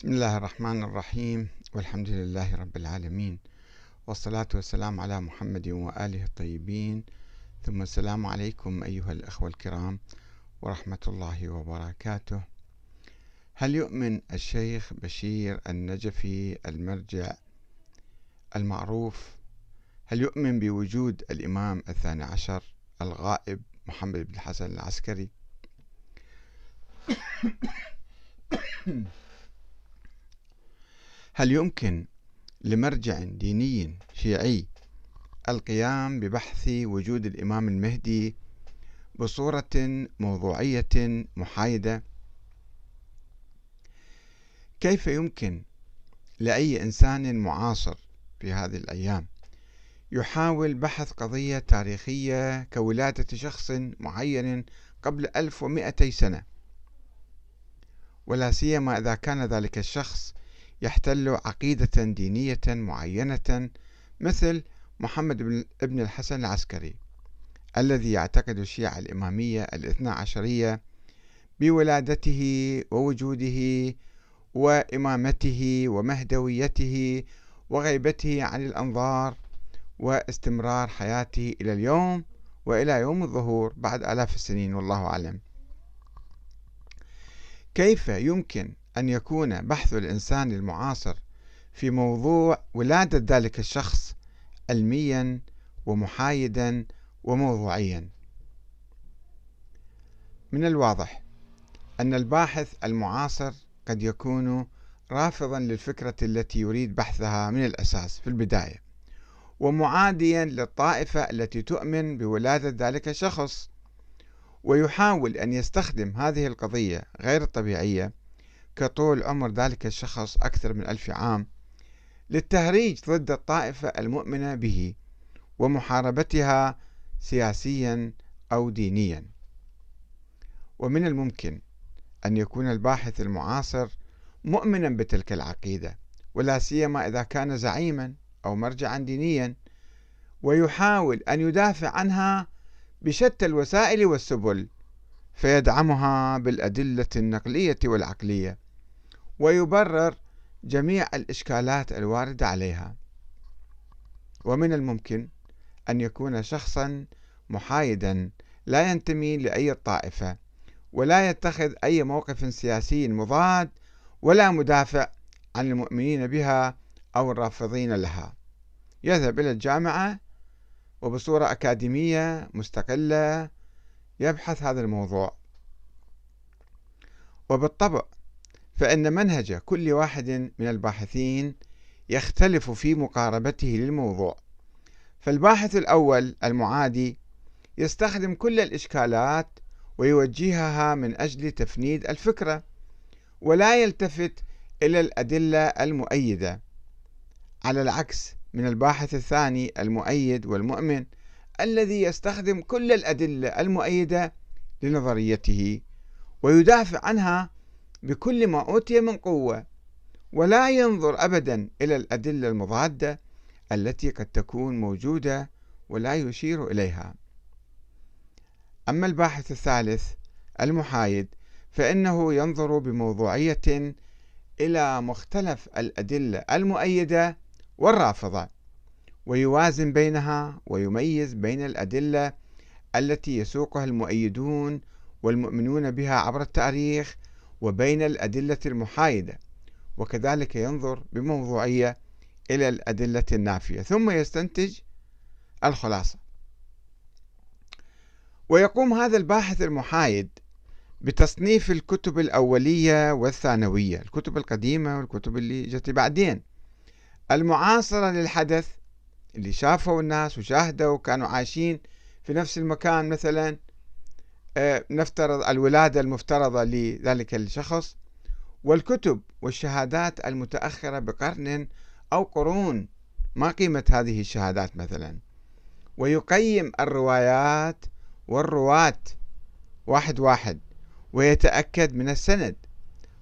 بسم الله الرحمن الرحيم والحمد لله رب العالمين والصلاة والسلام على محمد وآله الطيبين. ثم السلام عليكم أيها الأخوة الكرام ورحمة الله وبركاته. هل يؤمن الشيخ بشير النجفي المرجع المعروف؟ هل يؤمن بوجود الإمام الثاني عشر الغائب محمد بن الحسن العسكري؟ هل يمكن لمرجع ديني شيعي القيام ببحث وجود الإمام المهدي بصورة موضوعية محايدة؟ كيف يمكن لأي إنسان معاصر في هذه الأيام يحاول بحث قضية تاريخية كولادة شخص معين قبل 1200 سنة؟ ولا سيما إذا كان ذلك الشخص يحتل عقيدة دينية معينة مثل محمد بن الحسن العسكري الذي يعتقد الشيعة الإمامية الاثنى عشرية بولادته ووجوده وإمامته ومهدويته وغيبته عن الأنظار واستمرار حياته إلى اليوم وإلى يوم الظهور بعد آلاف السنين والله أعلم. كيف يمكن أن يكون بحث الإنسان المعاصر في موضوع ولادة ذلك الشخص علميا ومحايدا وموضوعيا. من الواضح أن الباحث المعاصر قد يكون رافضا للفكرة التي يريد بحثها من الأساس في البداية ومعاديا للطائفة التي تؤمن بولادة ذلك الشخص ويحاول أن يستخدم هذه القضية غير الطبيعية كطول عمر ذلك الشخص أكثر من ألف عام للتهريج ضد الطائفة المؤمنة به ومحاربتها سياسيا أو دينيا. ومن الممكن أن يكون الباحث المعاصر مؤمنا بتلك العقيدة ولا سيما إذا كان زعيما أو مرجعا دينيا ويحاول أن يدافع عنها بشتى الوسائل والسبل فيدعمها بالأدلة النقلية والعقلية ويبرر جميع الإشكالات الواردة عليها. ومن الممكن أن يكون شخصا محايدا لا ينتمي لأي طائفة ولا يتخذ أي موقف سياسي مضاد ولا مدافع عن المؤمنين بها أو الرافضين لها. يذهب إلى الجامعة وبصورة أكاديمية مستقلة يبحث هذا الموضوع. وبالطبع فإن منهج كل واحد من الباحثين يختلف في مقاربته للموضوع. فالباحث الأول المعادي يستخدم كل الإشكالات ويوجهها من أجل تفنيد الفكرة ولا يلتفت إلى الأدلة المؤيدة على العكس من الباحث الثاني المؤيد والمؤمن الذي يستخدم كل الأدلة المؤيدة لنظريته ويدافع عنها بكل ما أوتي من قوة ولا ينظر أبدا إلى الأدلة المضادة التي قد تكون موجودة ولا يشير إليها. أما الباحث الثالث المحايد فإنه ينظر بموضوعية إلى مختلف الأدلة المؤيدة والرافضة. ويوازن بينها ويميز بين الأدلة التي يسوقها المؤيدون والمؤمنون بها عبر التاريخ وبين الأدلة المحايدة وكذلك ينظر بموضوعية إلى الأدلة النافية. ثم يستنتج الخلاصة. ويقوم هذا الباحث المحايد بتصنيف الكتب الأولية والثانوية الكتب القديمة والكتب اللي جت بعدين. المعاصرة للحدث اللي شافوا الناس وشاهدوا وكانوا عايشين في نفس المكان مثلا آه، نفترض الولادة المفترضة لذلك الشخص والكتب والشهادات المتأخرة بقرن أو قرون ما قيمة هذه الشهادات مثلا. ويقيم الروايات والرواة واحد واحد ويتأكد من السند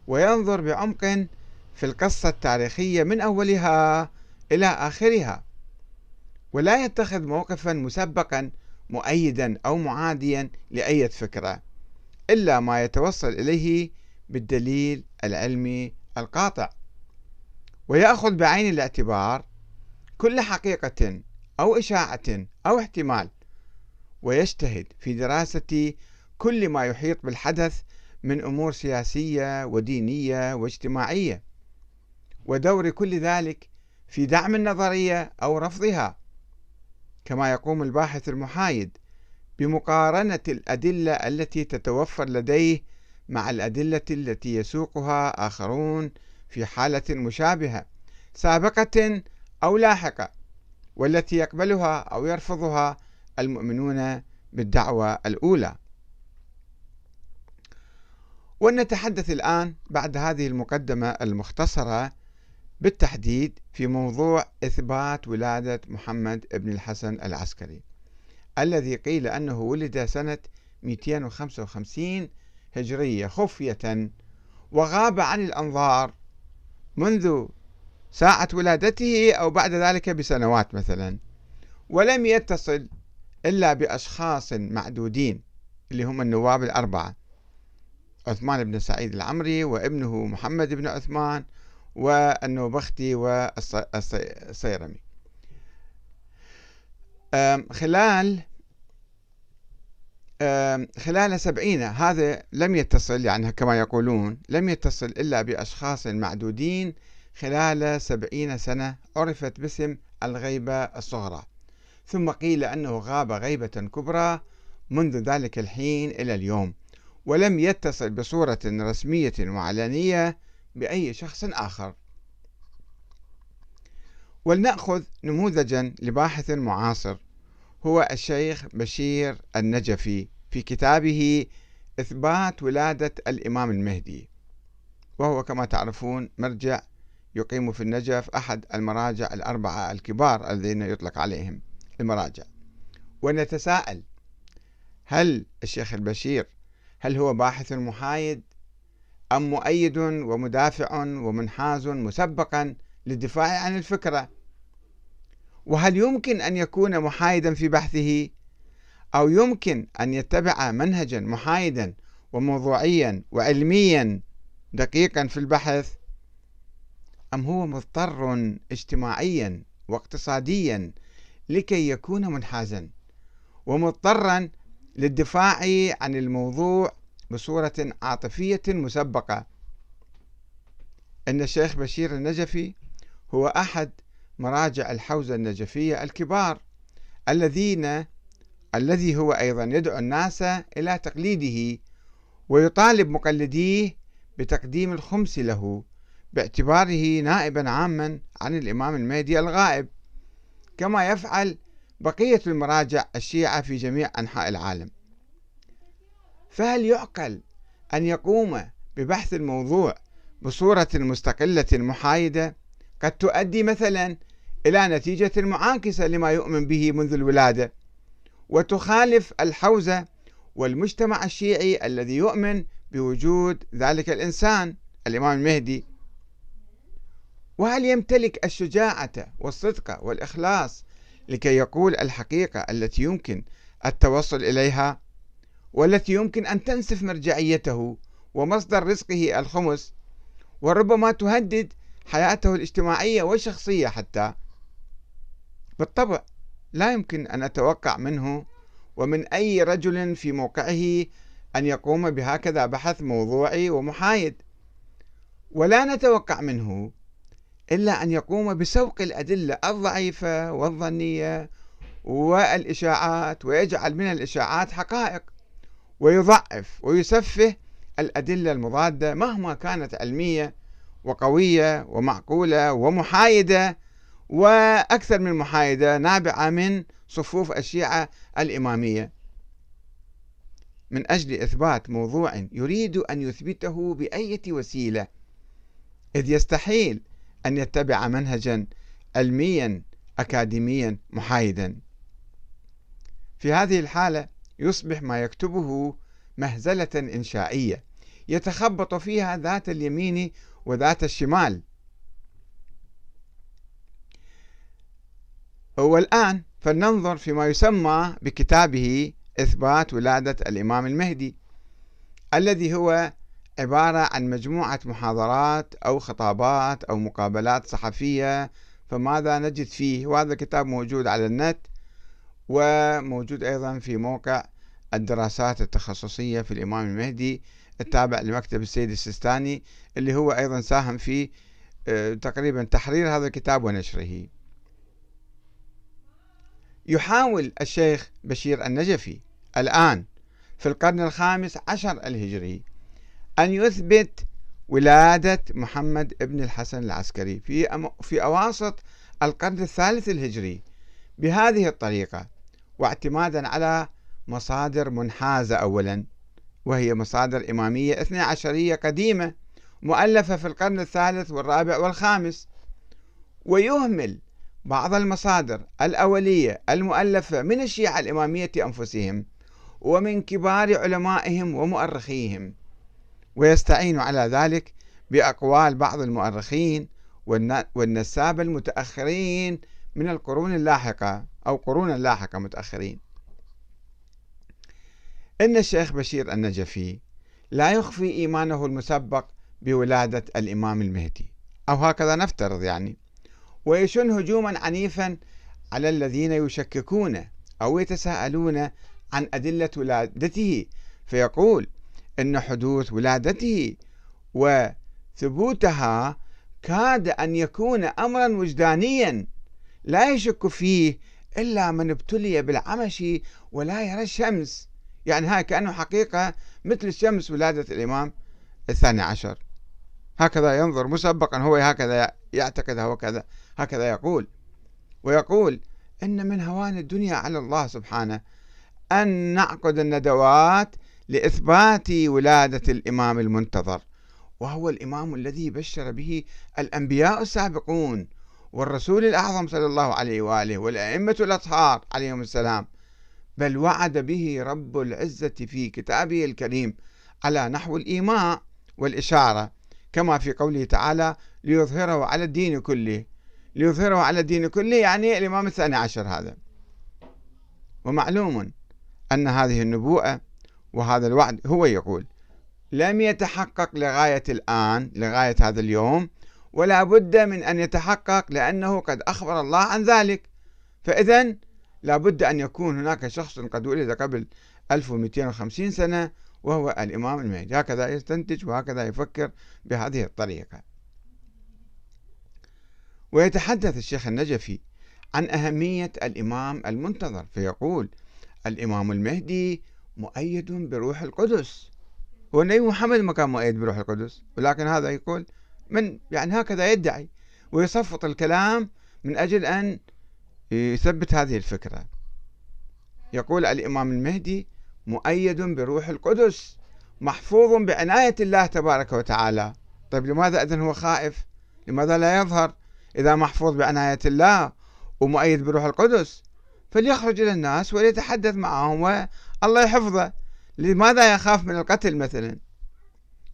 وينظر بعمق في القصة التاريخية من أولها إلى آخرها. ولا يتخذ موقفا مسبقا مؤيدا أو معاديا لأي فكرة إلا ما يتوصل إليه بالدليل العلمي القاطع. ويأخذ بعين الاعتبار كل حقيقة أو إشاعة أو احتمال ويجتهد في دراسة كل ما يحيط بالحدث من أمور سياسية ودينية واجتماعية ودور كل ذلك في دعم النظرية أو رفضها. كما يقوم الباحث المحايد بمقارنة الأدلة التي تتوفر لديه مع الأدلة التي يسوقها آخرون في حالة مشابهة سابقة أو لاحقة والتي يقبلها أو يرفضها المؤمنون بالدعوة الأولى. ونتحدث الآن بعد هذه المقدمة المختصرة بالتحديد في موضوع إثبات ولادة محمد بن الحسن العسكري الذي قيل أنه ولد سنة 255 هجرية خفية وغاب عن الأنظار منذ ساعة ولادته أو بعد ذلك بسنوات مثلا ولم يتصل إلا بأشخاص معدودين اللي هم النواب الأربعة عثمان بن سعيد العمري وابنه محمد بن عثمان والنوبختي والصيرمي خلال خلال سبعين هذا لم يتصل يعني كما يقولون لم يتصل إلا بأشخاص معدودين خلال سبعين سنة عرفت باسم الغيبة الصغرى. ثم قيل أنه غاب غيبة كبرى منذ ذلك الحين إلى اليوم ولم يتصل بصورة رسمية وعلانية بأي شخص آخر. ولنأخذ نموذجا لباحث معاصر هو الشيخ بشير النجفي في كتابه إثبات ولادة الإمام المهدي. وهو كما تعرفون مرجع يقيم في النجف أحد المراجع الأربعة الكبار الذين يطلق عليهم المراجع. ونتساءل هل الشيخ البشير هل هو باحث محايد؟ أم مؤيد ومدافع ومنحاز مسبقا للدفاع عن الفكرة. وهل يمكن أن يكون محايدا في بحثه؟ أو يمكن أن يتبع منهجا محايدا وموضوعيا وعلميا دقيقا في البحث؟ أم هو مضطر اجتماعيا واقتصاديا لكي يكون منحازا؟ ومضطرا للدفاع عن الموضوع بصورة عاطفية مسبقة. أن الشيخ بشير النجفي هو أحد مراجع الحوزة النجفية الكبار الذين الذي هو أيضا يدعو الناس إلى تقليده ويطالب مقلديه بتقديم الخمس له باعتباره نائبا عاما عن الإمام المهدي الغائب. كما يفعل بقية المراجع الشيعة في جميع أنحاء العالم. فهل يعقل أن يقوم ببحث الموضوع بصورة مستقلة محايدة؟ قد تؤدي مثلا إلى نتيجة معاكسة لما يؤمن به منذ الولادة وتخالف الحوزة والمجتمع الشيعي الذي يؤمن بوجود ذلك الإنسان الإمام المهدي. وهل يمتلك الشجاعة والصدق والإخلاص لكي يقول الحقيقة التي يمكن التوصل إليها؟ والتي يمكن أن تنسف مرجعيته ومصدر رزقه الخمس وربما تهدد حياته الاجتماعية والشخصية حتى. بالطبع لا يمكن أن أتوقع منه ومن أي رجل في موقعه أن يقوم بهكذا بحث موضوعي ومحايد. ولا نتوقع منه إلا أن يقوم بسوق الأدلة الضعيفة والظنية والإشاعات ويجعل من الإشاعات حقائق. ويضعف ويسفه الأدلة المضادة مهما كانت علمية وقوية ومعقولة ومحايدة وأكثر من محايدة نابعة من صفوف الشيعة الإمامية. من أجل إثبات موضوع يريد أن يثبته بأية وسيلة إذ يستحيل أن يتبع منهجا علميا أكاديميا محايدا. في هذه الحالة يصبح ما يكتبه مهزلة إنشائية يتخبط فيها ذات اليمين وذات الشمال. والآن فلننظر فيما يسمى بكتابه إثبات ولادة الإمام المهدي الذي هو عبارة عن مجموعة محاضرات أو خطابات أو مقابلات صحفية فماذا نجد فيه؟ وهذا الكتاب موجود على النت. وموجود أيضا في موقع الدراسات التخصصية في الإمام المهدي التابع لمكتب السيد السيستاني اللي هو أيضا ساهم في آه، تقريبا تحرير هذا الكتاب ونشره. يحاول الشيخ بشير النجفي الآن في القرن الخامس عشر الهجري أن يثبت ولادة محمد ابن الحسن العسكري في في أواسط القرن الثالث الهجري بهذه الطريقة. واعتمادا على مصادر منحازة أولا وهي مصادر إمامية اثنى عشرية قديمة مؤلفة في القرن الثالث والرابع والخامس. ويهمل بعض المصادر الأولية المؤلفة من الشيعة الإمامية أنفسهم ومن كبار علمائهم ومؤرخيهم. ويستعين على ذلك بأقوال بعض المؤرخين والنسابة المتأخرين من القرون اللاحقة. أو قرون لاحقة متأخرين إن الشيخ بشير النجفي لا يخفي إيمانه المسبق بولادة الإمام المهدي. أو هكذا نفترض يعني. ويشن هجوما عنيفا على الذين يشككون أو يتساءلون عن أدلة ولادته. فيقول أن حدوث ولادته وثبوتها كاد أن يكون أمرا وجدانيا لا يشك فيه إلا من ابتلي بالعمش ولا يرى الشمس. يعني هاي كأنه حقيقة مثل الشمس ولادة الإمام الثاني عشر. هكذا ينظر مسبقا هو هكذا يعتقد هو كذا هكذا يقول. ويقول إن من هوان الدنيا على الله سبحانه أن نعقد الندوات لإثبات ولادة الإمام المنتظر. وهو الإمام الذي بشر به الأنبياء السابقون. والرسول الأعظم صلى الله عليه وآله والأئمة الأطهار عليهم السلام بل وعد به رب العزة في كتابه الكريم على نحو الإيماء والإشارة كما في قوله تعالى ليظهره على الدين كله ليظهره على الدين كله يعني الإمام الثاني عشر هذا. ومعلوم أن هذه النبوءة وهذا الوعد هو يقول لم يتحقق لغاية الآن لغاية هذا اليوم ولا بد من أن يتحقق لأنه قد أخبر الله عن ذلك. فإذا لا بد أن يكون هناك شخص قد ولد قبل 1250 سنة وهو الإمام المهدي. هكذا يستنتج وهكذا يفكر بهذه الطريقة. ويتحدث الشيخ النجفي عن أهمية الإمام المنتظر فيقول الإمام المهدي مؤيد بروح القدس. هو النبي محمد ما كان مؤيد بروح القدس ولكن هذا يقول من يعني هكذا يدعي ويصفط الكلام من أجل أن يثبت هذه الفكرة. يقول الإمام المهدي مؤيد بروح القدس محفوظ بعناية الله تبارك وتعالى. طيب لماذا إذن هو خائف؟ لماذا لا يظهر إذا محفوظ بعناية الله ومؤيد بروح القدس؟ فليخرج إلى الناس وليتحدث معهم والله يحفظه. لماذا يخاف من القتل مثلا؟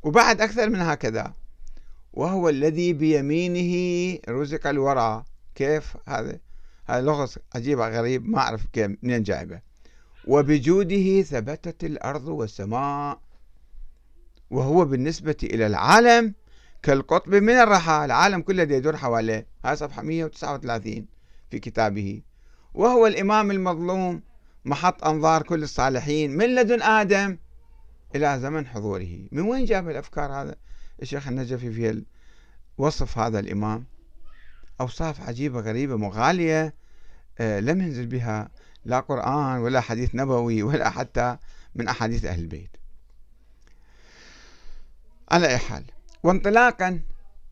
وبعد أكثر من هكذا. وهو الذي بيمينه رزق الورى. كيف؟ هذا هذا لغز عجيبة غريب ما أعرف كيف منين جايبه. وبجوده ثبتت الأرض والسماء وهو بالنسبة إلى العالم كالقطب من الرحى. العالم كله يدور حواليه. هاي صفحة 139 في كتابه. وهو الإمام المظلوم محط أنظار كل الصالحين من لدن آدم إلى زمن حضوره. من وين جاب الأفكار هذا؟ الشيخ النجفي في وصف هذا الإمام أوصاف عجيبة غريبة مغالية آه، لم ينزل بها لا قرآن ولا حديث نبوي ولا حتى من أحاديث أهل البيت. على أي حال وانطلاقا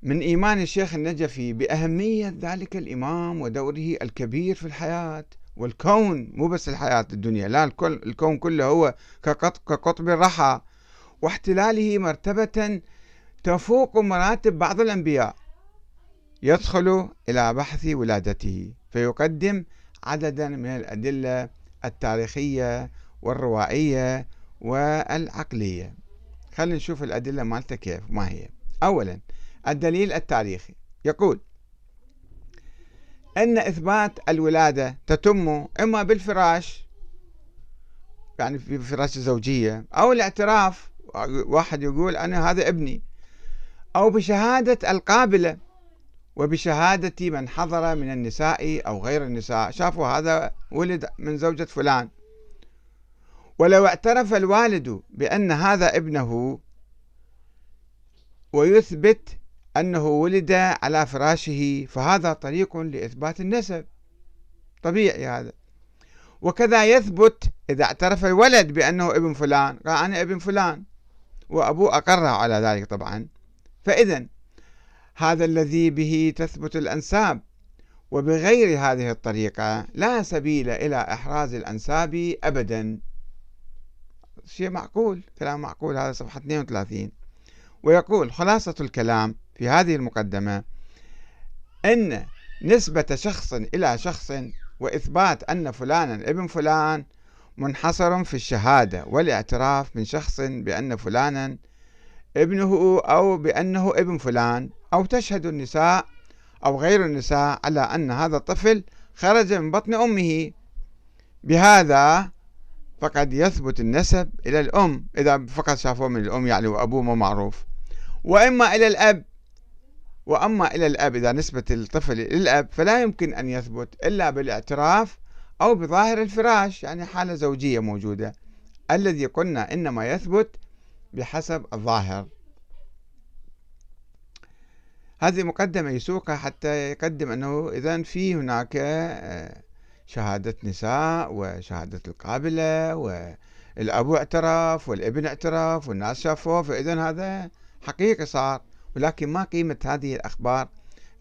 من إيمان الشيخ النجفي بأهمية ذلك الإمام ودوره الكبير في الحياة والكون مو بس الحياة الدنيا لا الكل الكون كله هو كقطب الرحى واحتلاله مرتبة تفوق مراتب بعض الأنبياء يدخل إلى بحث ولادته فيقدم عددا من الأدلة التاريخية والروائية والعقلية. خلينا نشوف الأدلة مالته كيف ما هي؟ أولا الدليل التاريخي. يقول أن إثبات الولادة تتم إما بالفراش يعني في فراش الزوجية أو الاعتراف واحد يقول أنا هذا ابني. أو بشهادة القابلة وبشهادة من حضر من النساء أو غير النساء. شافوا هذا ولد من زوجة فلان. ولو اعترف الوالد بأن هذا ابنه ويثبت أنه ولد على فراشه فهذا طريق لإثبات النسب. طبيعي هذا. وكذا يثبت إذا اعترف الولد بأنه ابن فلان. قال أنا ابن فلان. وأبوه أقر على ذلك طبعا. فإذا هذا الذي به تثبت الأنساب وبغير هذه الطريقة لا سبيل إلى إحراز الأنساب أبدا. شيء معقول كلام معقول هذا صفحة 32 ويقول خلاصة الكلام في هذه المقدمة أن نسبة شخص إلى شخص وإثبات أن فلانا ابن فلان منحصر في الشهادة والاعتراف من شخص بأن فلانا ابنه أو بأنه ابن فلان أو تشهد النساء أو غير النساء على أن هذا الطفل خرج من بطن أمه. بهذا فقد يثبت النسب إلى الأم. إذا فقط شافوه من الأم يعني وأبوه مو معروف. وإما إلى الأب وأما إلى الأب إذا نسبة الطفل للأب فلا يمكن أن يثبت إلا بالاعتراف أو بظاهر الفراش يعني حالة زوجية موجودة. الذي قلنا إنما يثبت بحسب الظاهر. هذه مقدمة يسوقها حتى يقدم أنه إذا في هناك آه، شهادة نساء وشهادة القابلة والأب اعترف والابن اعترف والناس شافوه فإذا هذا حقيقة صار. ولكن ما قيمة هذه الأخبار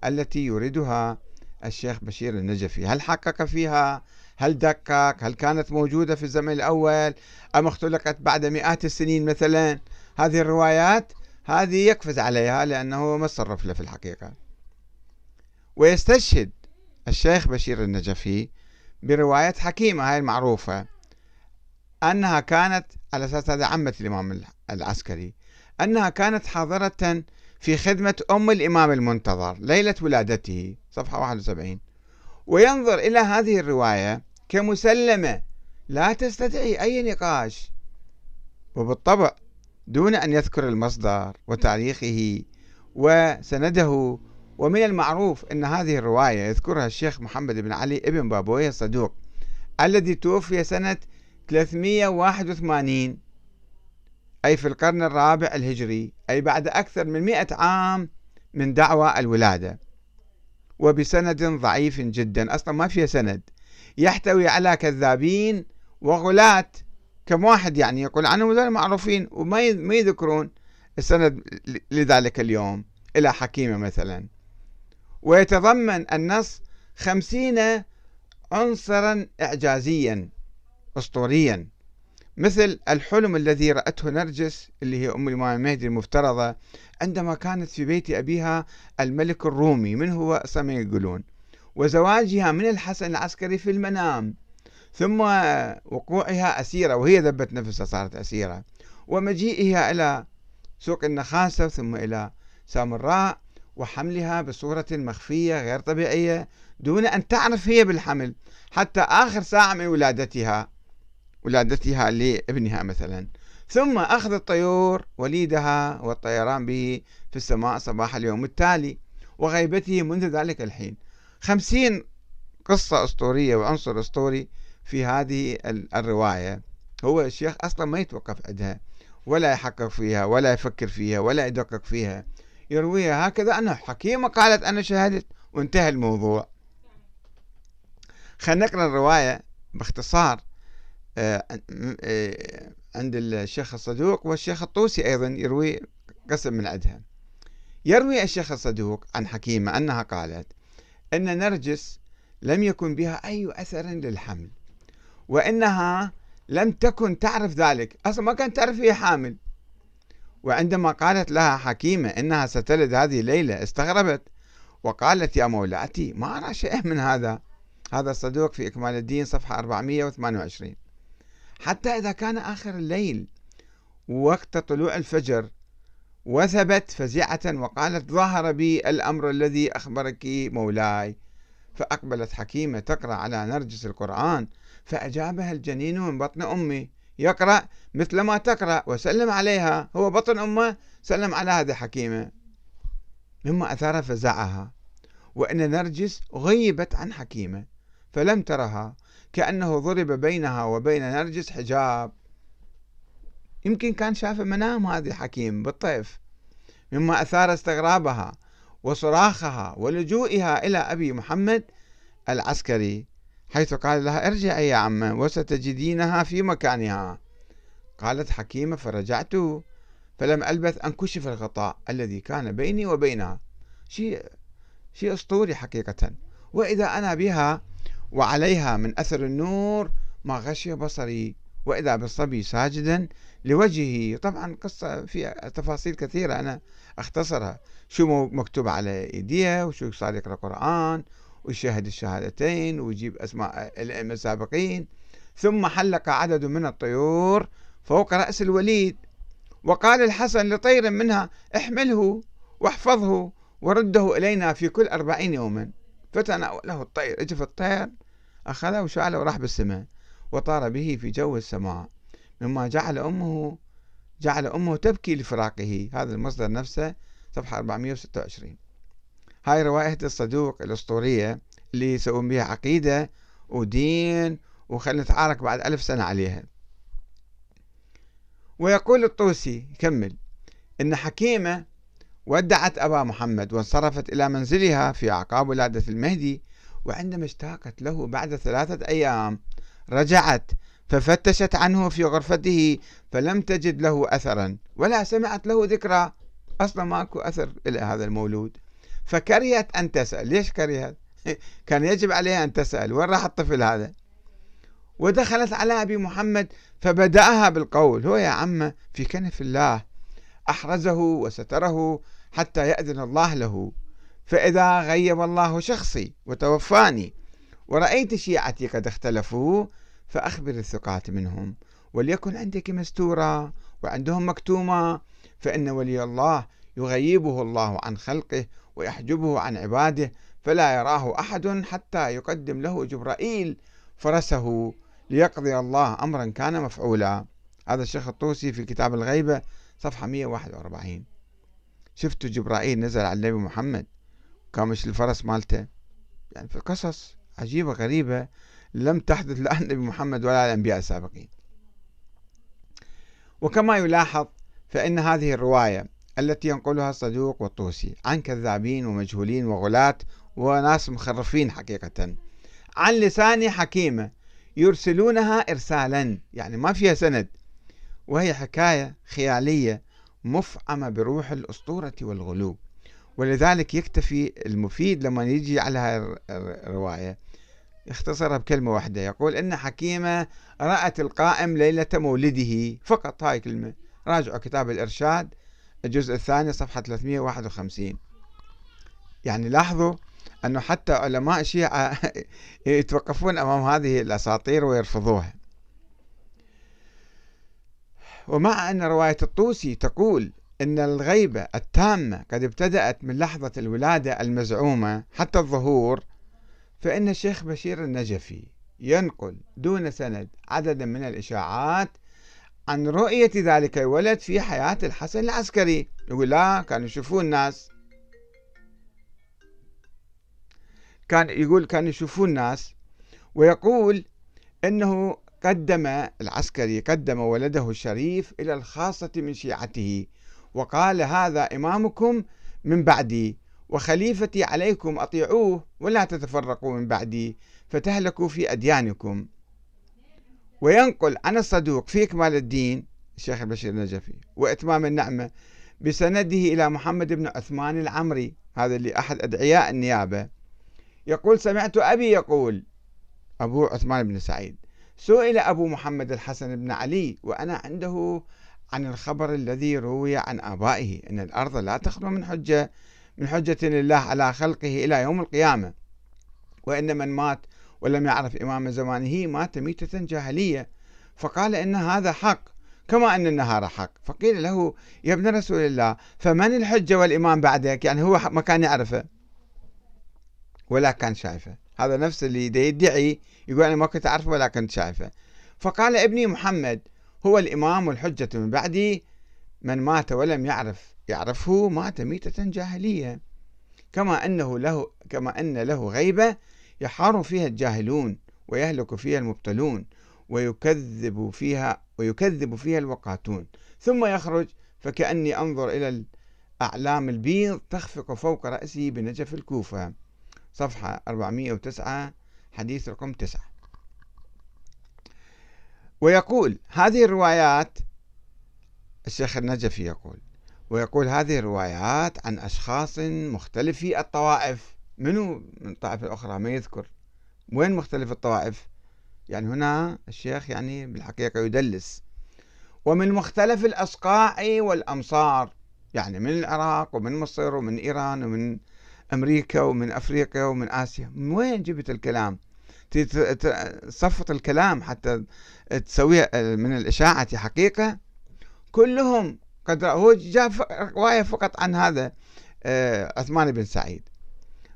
التي يريدها الشيخ بشير النجفي؟ هل حقق فيها هل دقق هل كانت موجودة في الزمن الأول؟ أم اختلقت بعد مئات السنين مثلا؟ هذه الروايات هذه يقفز عليها لأنه ما تصرف له في الحقيقة. ويستشهد الشيخ بشير النجفي برواية حكيمة هاي المعروفة أنها كانت على أساس هذا عمة الإمام العسكري أنها كانت حاضرة في خدمة أم الإمام المنتظر ليلة ولادته صفحة 71 وينظر إلى هذه الرواية كمسلمة. لا تستدعي أي نقاش. وبالطبع دون أن يذكر المصدر وتاريخه وسنده. ومن المعروف أن هذه الرواية يذكرها الشيخ محمد بن علي ابن بابويه الصدوق الذي توفي سنة 381 أي في القرن الرابع الهجري أي بعد أكثر من مئة عام من دعوى الولادة. وبسند ضعيف جدا. أصلا ما فيها سند. يحتوي على كذابين وغلاة كم واحد يعني يقول عنهم ذول معروفين وما ما يذكرون السند لذلك اليوم. إلى حكيمة مثلا. ويتضمن النص خمسين عنصرا إعجازيا أسطوريا. مثل الحلم الذي رأته نرجس اللي هي أم الإمام المهدي المفترضة عندما كانت في بيت أبيها الملك الرومي من هو؟ أصلا يقولون. وزواجها من الحسن العسكري في المنام ثم وقوعها أسيرة وهي ذبت نفسها صارت أسيرة ومجيئها إلى سوق النخاسة ثم إلى سامراء وحملها بصورة مخفية غير طبيعية دون أن تعرف هي بالحمل حتى آخر ساعة من ولادتها ولادتها لابنها مثلا. ثم أخذ الطيور وليدها والطيران به في السماء صباح اليوم التالي وغيبته منذ ذلك الحين. خمسين قصة أسطورية وعنصر أسطوري في هذه الرواية. هو الشيخ أصلا ما يتوقف عندها ولا يحقق فيها ولا يفكر فيها ولا يدقق فيها. يرويها هكذا أنه حكيمة قالت أنا شهدت وانتهى الموضوع. خلينا نقرأ الرواية باختصار آه، آه، عند الشيخ الصدوق والشيخ الطوسي أيضا يروي قسم من عندها. يروي الشيخ الصدوق عن حكيمة أنها قالت أن نرجس لم يكن بها أي أثر للحمل وإنها لم تكن تعرف ذلك. أصلا ما كانت تعرف هي حامل. وعندما قالت لها حكيمة إنها ستلد هذه الليلة استغربت وقالت يا مولاتي ما أرى شيء من هذا. هذا الصدوق في إكمال الدين صفحة 428 حتى إذا كان آخر الليل وقت طلوع الفجر وثبت فزعة وقالت ظهر بي الأمر الذي أخبرك مولاي. فأقبلت حكيمة تقرأ على نرجس القرآن فأجابها الجنين من بطن أمي يقرأ مثل ما تقرأ وسلم عليها هو بطن أمه سلم على هذه حكيمة. مما أثار فزعها وأن نرجس غيبت عن حكيمة فلم ترها كأنه ضرب بينها وبين نرجس حجاب. يمكن كان شاف منام هذه حكيم بالطيف مما أثار استغرابها وصراخها ولجوئها إلى أبي محمد العسكري حيث قال لها ارجعي يا عمة وستجدينها في مكانها. قالت حكيمة فرجعت. فلم ألبث أن كشف الغطاء الذي كان بيني وبينها. شيء شيء أسطوري حقيقة. وإذا أنا بها وعليها من أثر النور ما غشي بصري وإذا بالصبي ساجدا لوجهه. طبعا قصة فيها تفاصيل كثيرة أنا أختصرها. شو مكتوب على إيديه وشو صار يقرأ قرآن ويشاهد الشهادتين ويجيب أسماء الأئمة السابقين ثم حلق عدد من الطيور فوق رأس الوليد. وقال الحسن لطير منها احمله واحفظه ورده إلينا في كل أربعين يوما. فتناوله الطير اجى في الطير أخذه وشعله وراح بالسماء وطار به في جو السماء. مما جعل أمه جعل أمه تبكي لفراقه. هذا المصدر نفسه صفحة 426 هاي رواية الصدوق الأسطورية اللي يسوون بها عقيدة ودين وخلنا نتعارك بعد ألف سنة عليها. ويقول الطوسي يكمل إن حكيمة ودعت أبا محمد وانصرفت إلى منزلها في أعقاب ولادة المهدي وعندما اشتاقت له بعد ثلاثة أيام رجعت ففتشت عنه في غرفته فلم تجد له أثرا ولا سمعت له ذكرى. أصلا ماكو أثر إلى هذا المولود. فكرهت أن تسأل. ليش كرهت؟ كان يجب عليها أن تسأل. وين راح الطفل هذا؟ ودخلت على أبي محمد فبدأها بالقول. هو يا عم في كنف الله أحرزه وستره حتى يأذن الله له. فإذا غيب الله شخصي وتوفاني ورأيت شيعتي قد اختلفوا فأخبر الثقات منهم وليكن عندك مستورة وعندهم مكتومة فإن ولي الله يغيبه الله عن خلقه ويحجبه عن عباده فلا يراه أحد حتى يقدم له جبرائيل فرسه ليقضي الله أمرا كان مفعولا. هذا الشيخ الطوسي في كتاب الغيبة صفحة 141 شفتوا جبرائيل نزل على النبي محمد كان مش الفرس مالته؟ يعني في قصص عجيبة غريبة. لم تحدث لا النبي محمد ولا الأنبياء السابقين. وكما يلاحظ فإن هذه الرواية التي ينقلها الصدوق والطوسي عن كذابين ومجهولين وغلاة وناس مخرفين حقيقة عن لسان حكيمة يرسلونها إرسالا يعني ما فيها سند وهي حكاية خيالية مفعمة بروح الأسطورة والغلو. ولذلك يكتفي المفيد لما يجي على الرواية يختصرها بكلمة واحدة. يقول إن حكيمة رأت القائم ليلة مولده. فقط هاي كلمة. راجعوا كتاب الإرشاد. الجزء الثاني صفحة 351 يعني لاحظوا أنه حتى علماء الشيعة يتوقفون أمام هذه الأساطير ويرفضوها. ومع أن رواية الطوسي تقول أن الغيبة التامة قد ابتدأت من لحظة الولادة المزعومة حتى الظهور فإن الشيخ بشير النجفي ينقل دون سند عددا من الإشاعات عن رؤية ذلك الولد في حياة الحسن العسكري. يقول لا كانوا يشوفون الناس كان يقول كانوا يشوفون الناس ويقول إنه قدم العسكري قدم ولده الشريف إلى الخاصة من شيعته وقال هذا إمامكم من بعدي. وخليفتي عليكم أطيعوه ولا تتفرقوا من بعدي فتهلكوا في أديانكم. وينقل عن الصدوق في إكمال الدين الشيخ البشير النجفي وإتمام النعمة بسنده إلى محمد بن عثمان العمري هذا اللي أحد أدعياء النيابة. يقول سمعت أبي يقول أبو عثمان بن سعيد سئل أبو محمد الحسن بن علي وأنا عنده عن الخبر الذي روي عن آبائه أن الأرض لا تخلو من حجة من حجة لله على خلقه إلى يوم القيامة. وإن من مات ولم يعرف إمام زمانه مات ميتة جاهلية. فقال إن هذا حق كما أن النهار حق. فقيل له يا ابن رسول الله فمن الحجة والإمام بعدك؟ يعني هو ما كان يعرفه ولا كان شايفه. هذا نفس اللي يدعي يقول أنا ما كنت أعرفه ولا كنت شايفه. فقال ابني محمد هو الإمام والحجة من بعدي من مات ولم يعرف يعرفه مات ميتة جاهلية. كما أنه له كما أن له غيبة يحار فيها الجاهلون ويهلك فيها المبتلون ويكذب فيها ويكذب فيها الوقاتون. ثم يخرج فكأني أنظر إلى الأعلام البيض تخفق فوق رأسي بنجف الكوفة. صفحة 409 حديث رقم 9 ويقول هذه الروايات الشيخ النجفي يقول ويقول هذه الروايات عن أشخاص مختلفي الطوائف. منو؟ من الطائفة الأخرى ما يذكر. وين مختلف الطوائف؟ يعني هنا الشيخ يعني بالحقيقة يدلس. ومن مختلف الأصقاع والأمصار. يعني من العراق ومن مصر ومن إيران ومن أمريكا ومن أفريقيا ومن آسيا. من وين جبت الكلام؟ تصفط الكلام حتى تسويها من الإشاعة حقيقة. كلهم قد هو جاء رواية فقط عن هذا آه، عثمان بن سعيد.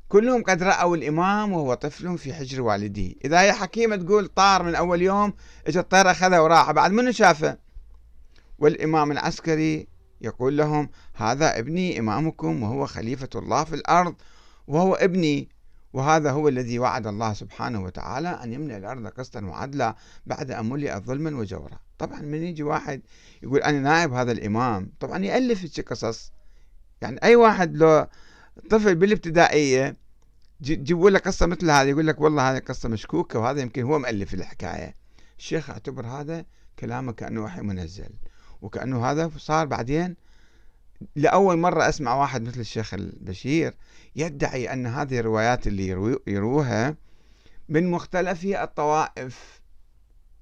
كلهم قد رأوا الإمام وهو طفل في حجر والده إذا هي حكيمة تقول طار من أول يوم إجا الطير أخذه وراح. بعد منو شافه؟ والإمام العسكري يقول لهم هذا ابني إمامكم وهو خليفة الله في الأرض وهو ابني وهذا هو الذي وعد الله سبحانه وتعالى أن يملأ الأرض قسطا وعدلا بعد أن ملئت ظلما وجورا. طبعا من يجي واحد يقول أنا نائب هذا الإمام طبعا يألف قصص. يعني أي واحد لو طفل بالابتدائية جيبوا له قصة مثل هذه يقول لك والله هذه قصة مشكوكة وهذا يمكن هو مؤلف الحكاية. الشيخ اعتبر هذا كلامه كأنه وحي منزل وكأنه هذا صار بعدين لأول مرة أسمع واحد مثل الشيخ البشير يدعي أن هذه الروايات اللي يروها من مختلف الطوائف.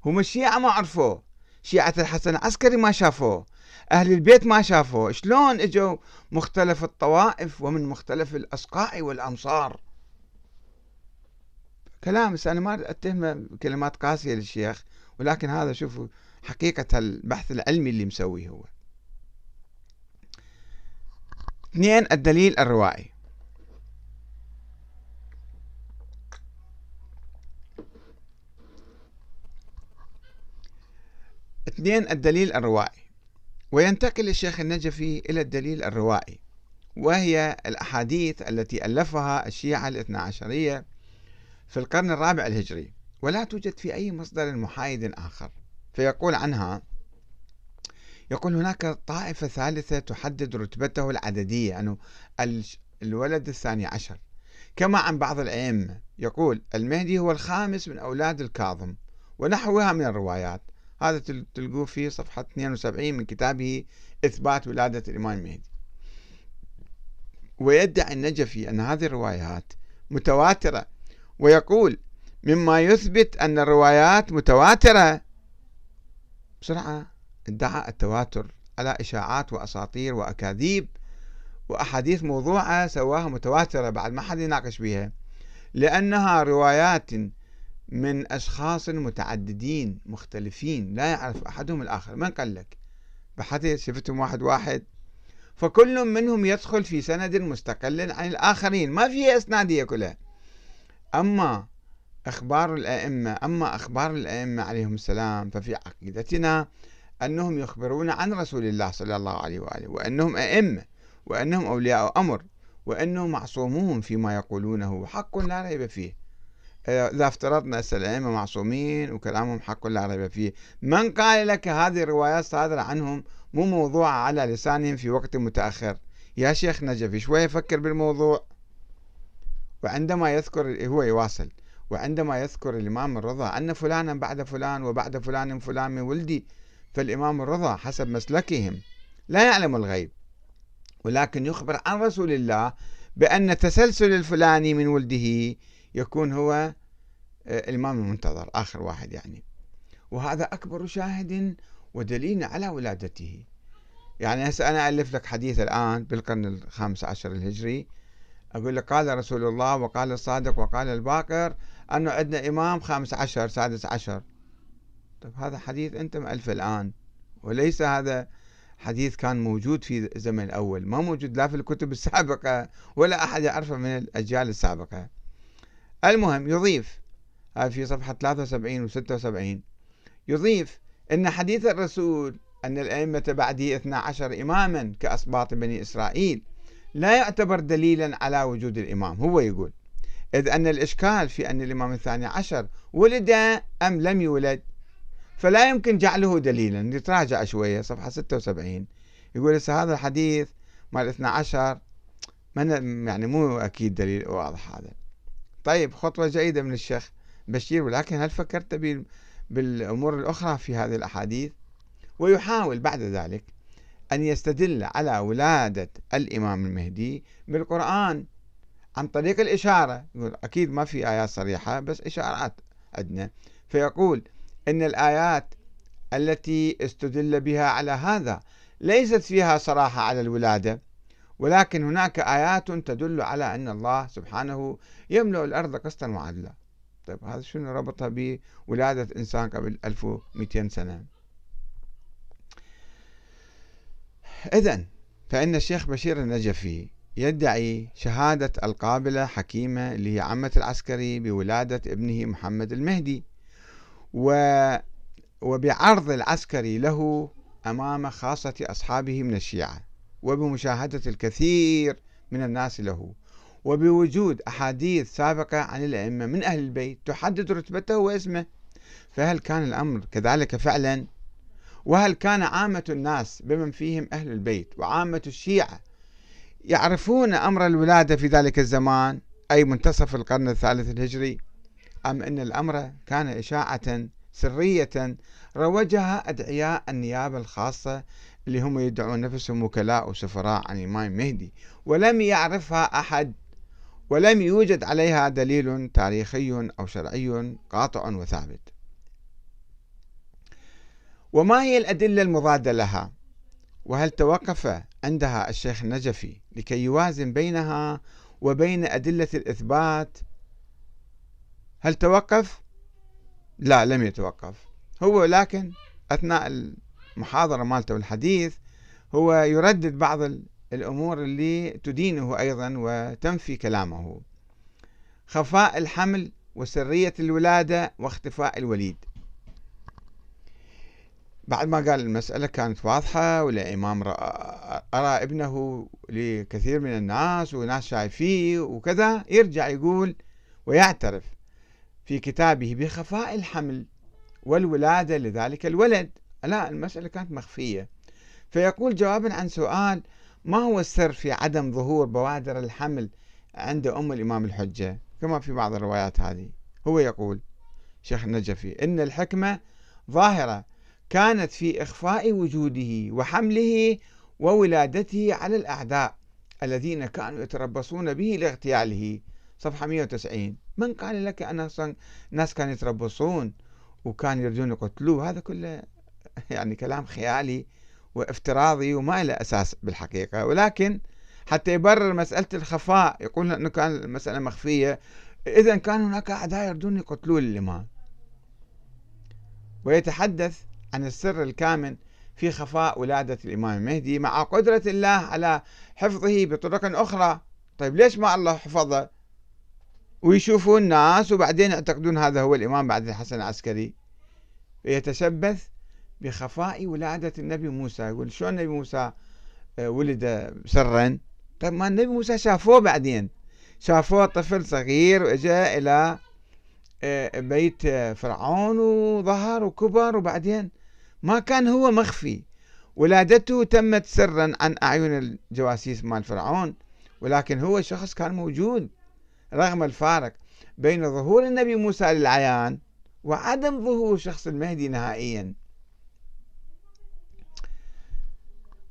هم الشيعة ما عرفوه. شيعة الحسن العسكري ما شافوه. أهل البيت ما شافوه. شلون إجوا مختلف الطوائف ومن مختلف الأصقاع والأمصار كلام أنا ما أتهم كلمات قاسية للشيخ ولكن هذا شوفوا حقيقة البحث العلمي اللي مسويه هو. اثنين الدليل الروائي. اثنين الدليل الروائي وينتقل الشيخ النجفي إلى الدليل الروائي وهي الأحاديث التي ألفها الشيعة الاثنى عشرية في القرن الرابع الهجري ولا توجد في أي مصدر محايد آخر. فيقول عنها يقول هناك طائفة ثالثة تحدد رتبته العددية أنه الولد الثاني عشر. كما عن بعض الأئمة يقول المهدي هو الخامس من أولاد الكاظم ونحوها من الروايات. هذا تلقوه في صفحة 72 من كتابه إثبات ولادة الإمام المهدي ويدعي النجفي أن هذه الروايات متواترة ويقول مما يثبت أن الروايات متواترة. بسرعة ادعى التواتر على إشاعات وأساطير وأكاذيب وأحاديث موضوعة سواها متواترة بعد ما حد يناقش بها لأنها روايات من أشخاص متعددين مختلفين لا يعرف أحدهم الآخر. من قال لك؟ بحثت شفتهم واحد واحد؟ فكل منهم يدخل في سند مستقل عن الآخرين. ما في إسنادية كلها أما أخبار الأئمة أما أخبار الأئمة عليهم السلام ففي عقيدتنا أنهم يخبرون عن رسول الله صلى الله عليه وآله وأنهم أئمة وأنهم أولياء أمر وأنهم معصومون فيما يقولونه حق لا ريب فيه. إذا افترضنا الأئمة معصومين وكلامهم حق لا ريب فيه من قال لك هذه الروايات صادرة عنهم؟ مو موضوعة على لسانهم في وقت متأخر. يا شيخ نجفي شوية فكر بالموضوع؟ وعندما يذكر هو يواصل. وعندما يذكر الإمام الرضا أن فلانا بعد فلان وبعد فلان فلان من ولدي فالإمام الرضا حسب مسلكهم لا يعلم الغيب. ولكن يخبر عن رسول الله بأن تسلسل الفلاني من ولده يكون هو آه، الإمام المنتظر آخر واحد يعني. وهذا أكبر شاهد ودليل على ولادته. يعني هسه أنا ألف لك حديث الآن بالقرن الخامس عشر الهجري. أقول لك قال رسول الله وقال الصادق وقال الباقر أنه عندنا إمام خامس عشر سادس عشر. طيب هذا حديث أنت مألفه الآن. وليس هذا حديث كان موجود في الزمن الأول. ما موجود لا في الكتب السابقة ولا أحد يعرفه من الأجيال السابقة. المهم يضيف في صفحة 73 و 76 يضيف إن حديث الرسول أن الأئمة بعده 12 إماما كأسباط بني إسرائيل لا يعتبر دليلا على وجود الإمام. هو يقول إذ أن الإشكال في أن الإمام الثاني عشر ولد أم لم يولد فلا يمكن جعله دليلا. نتراجع شوية صفحة 76 يقول هذا الحديث مال 12 من يعني مو أكيد دليل واضح هذا. طيب خطوة جيدة من الشيخ بشير ولكن هل فكرت بالأمور الأخرى في هذه الأحاديث؟ ويحاول بعد ذلك أن يستدل على ولادة الإمام المهدي بالقرآن عن طريق الإشارة. يقول أكيد ما في آيات صريحة بس إشارات عندنا. فيقول إن الآيات التي استدل بها على هذا ليست فيها صراحة على الولادة. ولكن هناك آيات تدل على أن الله سبحانه يملأ الأرض قسطا وعدلا. طيب هذا شنو ربطها بولادة إنسان قبل 1200 سنة؟ إذا فإن الشيخ بشير النجفي يدعي شهادة القابلة حكيمة اللي هي عمة العسكري بولادة ابنه محمد المهدي و وبعرض العسكري له أمام خاصة أصحابه من الشيعة. وبمشاهدة الكثير من الناس له. وبوجود أحاديث سابقة عن الأئمة من أهل البيت تحدد رتبته واسمه. فهل كان الأمر كذلك فعلا؟ وهل كان عامة الناس بمن فيهم أهل البيت وعامة الشيعة يعرفون أمر الولادة في ذلك الزمان أي منتصف القرن الثالث الهجري؟ أم أن الأمر كان إشاعة سرية روجها أدعياء النيابة الخاصة اللي هم يدعون نفسهم وكلاء وسفراء عن الإمام المهدي ولم يعرفها أحد ولم يوجد عليها دليل تاريخي أو شرعي قاطع وثابت. وما هي الأدلة المضادة لها؟ وهل توقف عندها الشيخ النجفي لكي يوازن بينها وبين أدلة الإثبات؟ هل توقف؟ لا لم يتوقف. هو لكن أثناء المحاضرة مالته والحديث هو يردد بعض الأمور اللي تدينه أيضا وتنفي كلامه. خفاء الحمل وسرية الولادة واختفاء الوليد. بعد ما قال المسألة كانت واضحة والإمام أرى ابنه لكثير من الناس وناس شايفيه وكذا يرجع يقول ويعترف في كتابه بخفاء الحمل والولادة لذلك الولد. لا المسألة كانت مخفية. فيقول جوابا عن سؤال ما هو السر في عدم ظهور بوادر الحمل عند أم الإمام الحجة؟ كما في بعض الروايات هذه. هو يقول شيخ النجفي إن الحكمة ظاهرة كانت في إخفاء وجوده وحمله وولادته على الأعداء الذين كانوا يتربصون به لاغتياله. صفحة 190 من قال لك أن الناس كانوا يتربصون وكان يريدون يقتلوه؟ هذا كله يعني كلام خيالي وافتراضي وما له أساس بالحقيقة. ولكن حتى يبرر مسألة الخفاء يقول أنه كان المسألة مخفية إذا كان هناك أعداء يريدون يقتلون الإمام. ويتحدث عن السر الكامن في خفاء ولادة الإمام المهدي مع قدرة الله على حفظه بطرق أخرى. طيب ليش ما الله حفظه؟ ويشوفوا الناس وبعدين يعتقدون هذا هو الإمام بعد الحسن العسكري. يتشبث بخفاء ولادة النبي موسى. يقول شلون النبي موسى آه، ولد سرا؟ طيب ما النبي موسى شافوه بعدين. شافوه طفل صغير وإجا إلى آه، بيت فرعون وظهر وكبر وبعدين ما كان هو مخفي. ولادته تمت سرا عن أعين الجواسيس مال فرعون ولكن هو شخص كان موجود رغم الفارق بين ظهور النبي موسى للعيان وعدم ظهور شخص المهدي نهائيا.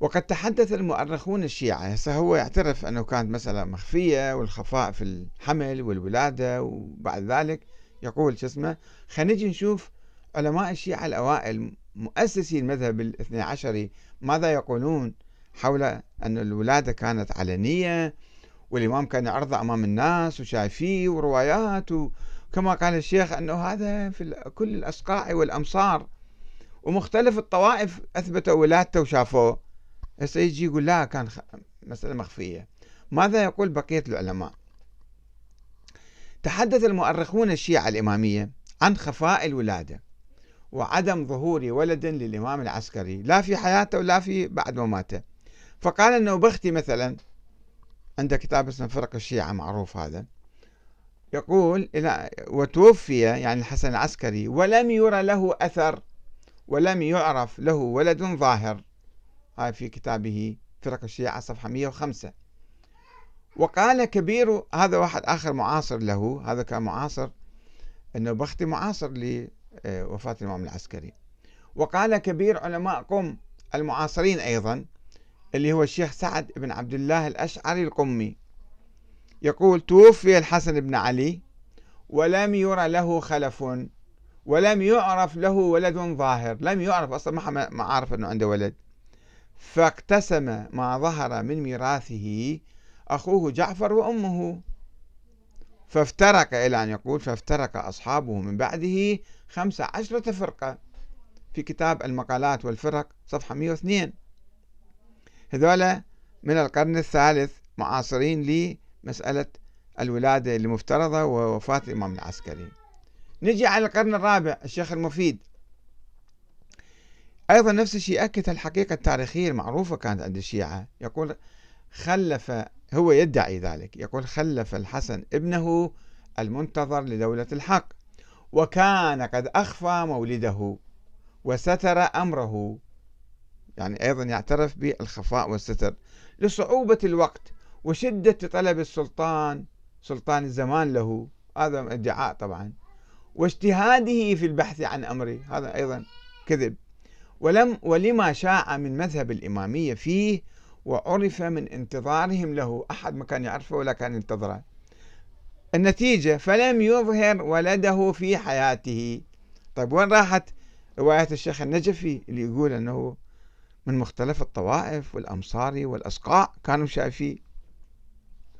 وقد تحدث المؤرخون الشيعة. هسه هو يعترف أنه كانت مسألة مخفية والخفاء في الحمل والولادة وبعد ذلك يقول شو اسمه خلينا نشوف علماء الشيعة الأوائل مؤسسي المذهب الاثني عشري ماذا يقولون حول أن الولادة كانت علنية والإمام كان يعرض أمام الناس وشايفيه وروايات وكما قال الشيخ أنه هذا في كل الأصقاع والأمصار ومختلف الطوائف أثبتوا ولادته وشافوه. هسه يجي يقول لا كان مسألة مخفية. ماذا يقول بقية العلماء؟ تحدث المؤرخون الشيعة الإمامية عن خفاء الولادة وعدم ظهور ولد للإمام العسكري لا في حياته ولا في بعد مماته. فقال النوبختي مثلا عنده كتاب اسمه فرق الشيعة معروف هذا يقول إلى وتوفي يعني الحسن العسكري ولم يرى له أثر ولم يعرف له ولد ظاهر. هاي في كتابه فرق الشيعة صفحة 105 وقال كبير هذا واحد آخر معاصر له هذا كان معاصر أنه بختي معاصر لوفاة الإمام العسكري. وقال كبير علماء قم المعاصرين أيضا اللي هو الشيخ سعد بن عبد الله الأشعري القمي. يقول توفي الحسن بن علي ولم يرى له خلف ولم يعرف له ولد ظاهر. لم يعرف أصلا ما عرف أنه عنده ولد. فاقتسم ما ظهر من ميراثه أخوه جعفر وأمه. فافترق إلى أن يقول فافترق أصحابه من بعده خمس عشرة فرقة. في كتاب المقالات والفرق صفحة 102 هذولا من القرن الثالث معاصرين لمسألة الولادة المفترضة ووفاة الإمام العسكري. نجي على القرن الرابع الشيخ المفيد. أيضا نفس الشيء أكد الحقيقة التاريخية المعروفة كانت عند الشيعة. يقول خلف هو يدعي ذلك. يقول خلف الحسن ابنه المنتظر لدولة الحق. وكان قد أخفى مولده وستر أمره. يعني أيضا يعترف بالخفاء والستر. لصعوبة الوقت وشدة طلب السلطان سلطان الزمان له. هذا ادعاء طبعا. واجتهاده في البحث عن أمره. هذا أيضا كذب. ولم ولما شاع من مذهب الإمامية فيه وعرف من انتظارهم له. أحد ما كان يعرفه ولا كان ينتظره. النتيجة فلم يظهر ولده في حياته. طيب وين راحت رواية الشيخ النجفي اللي يقول أنه من مختلف الطوائف والأمصار والأسقاع كانوا شايفين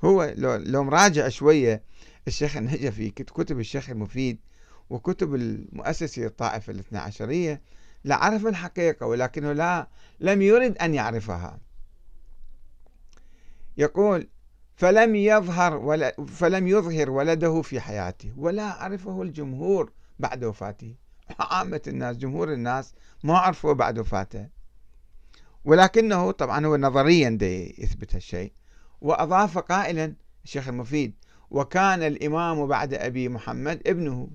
هو لو, لو مراجع شوية الشيخ النجفي كتب الشيخ المفيد وكتب المؤسسة للطائفة الاثنى عشرية لعرف الحقيقة ولكنه لا لم يرد أن يعرفها. يقول فلم يظهر ولا فلم يظهر ولده في حياته ولا عرفه الجمهور بعد وفاته. عامة الناس جمهور الناس ما عرفوا بعد وفاته. ولكنه طبعا هو نظريا يثبت هالشيء. وأضاف قائلا الشيخ المفيد وكان الإمام بعد أبي محمد ابنه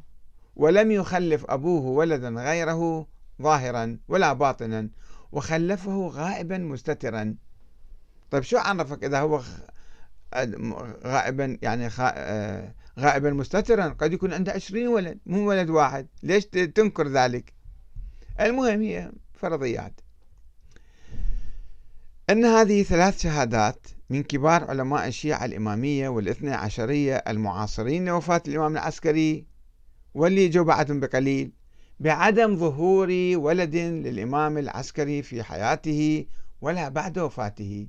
ولم يخلف أبوه ولدا غيره ظاهرا ولا باطنا وخلفه غائبا مستترا. طيب شو عرفك إذا هو غائبا يعني آه، غائبا مستترا؟ قد يكون عنده عشرين ولد مو ولد واحد. ليش تنكر ذلك؟ المهم هي فرضيات. أن هذه ثلاث شهادات من كبار علماء الشيعة الإمامية والاثنى عشرية المعاصرين لوفاة الإمام العسكري واللي جو بعدهم بقليل. بعدم ظهور ولد للإمام العسكري في حياته ولا بعد وفاته.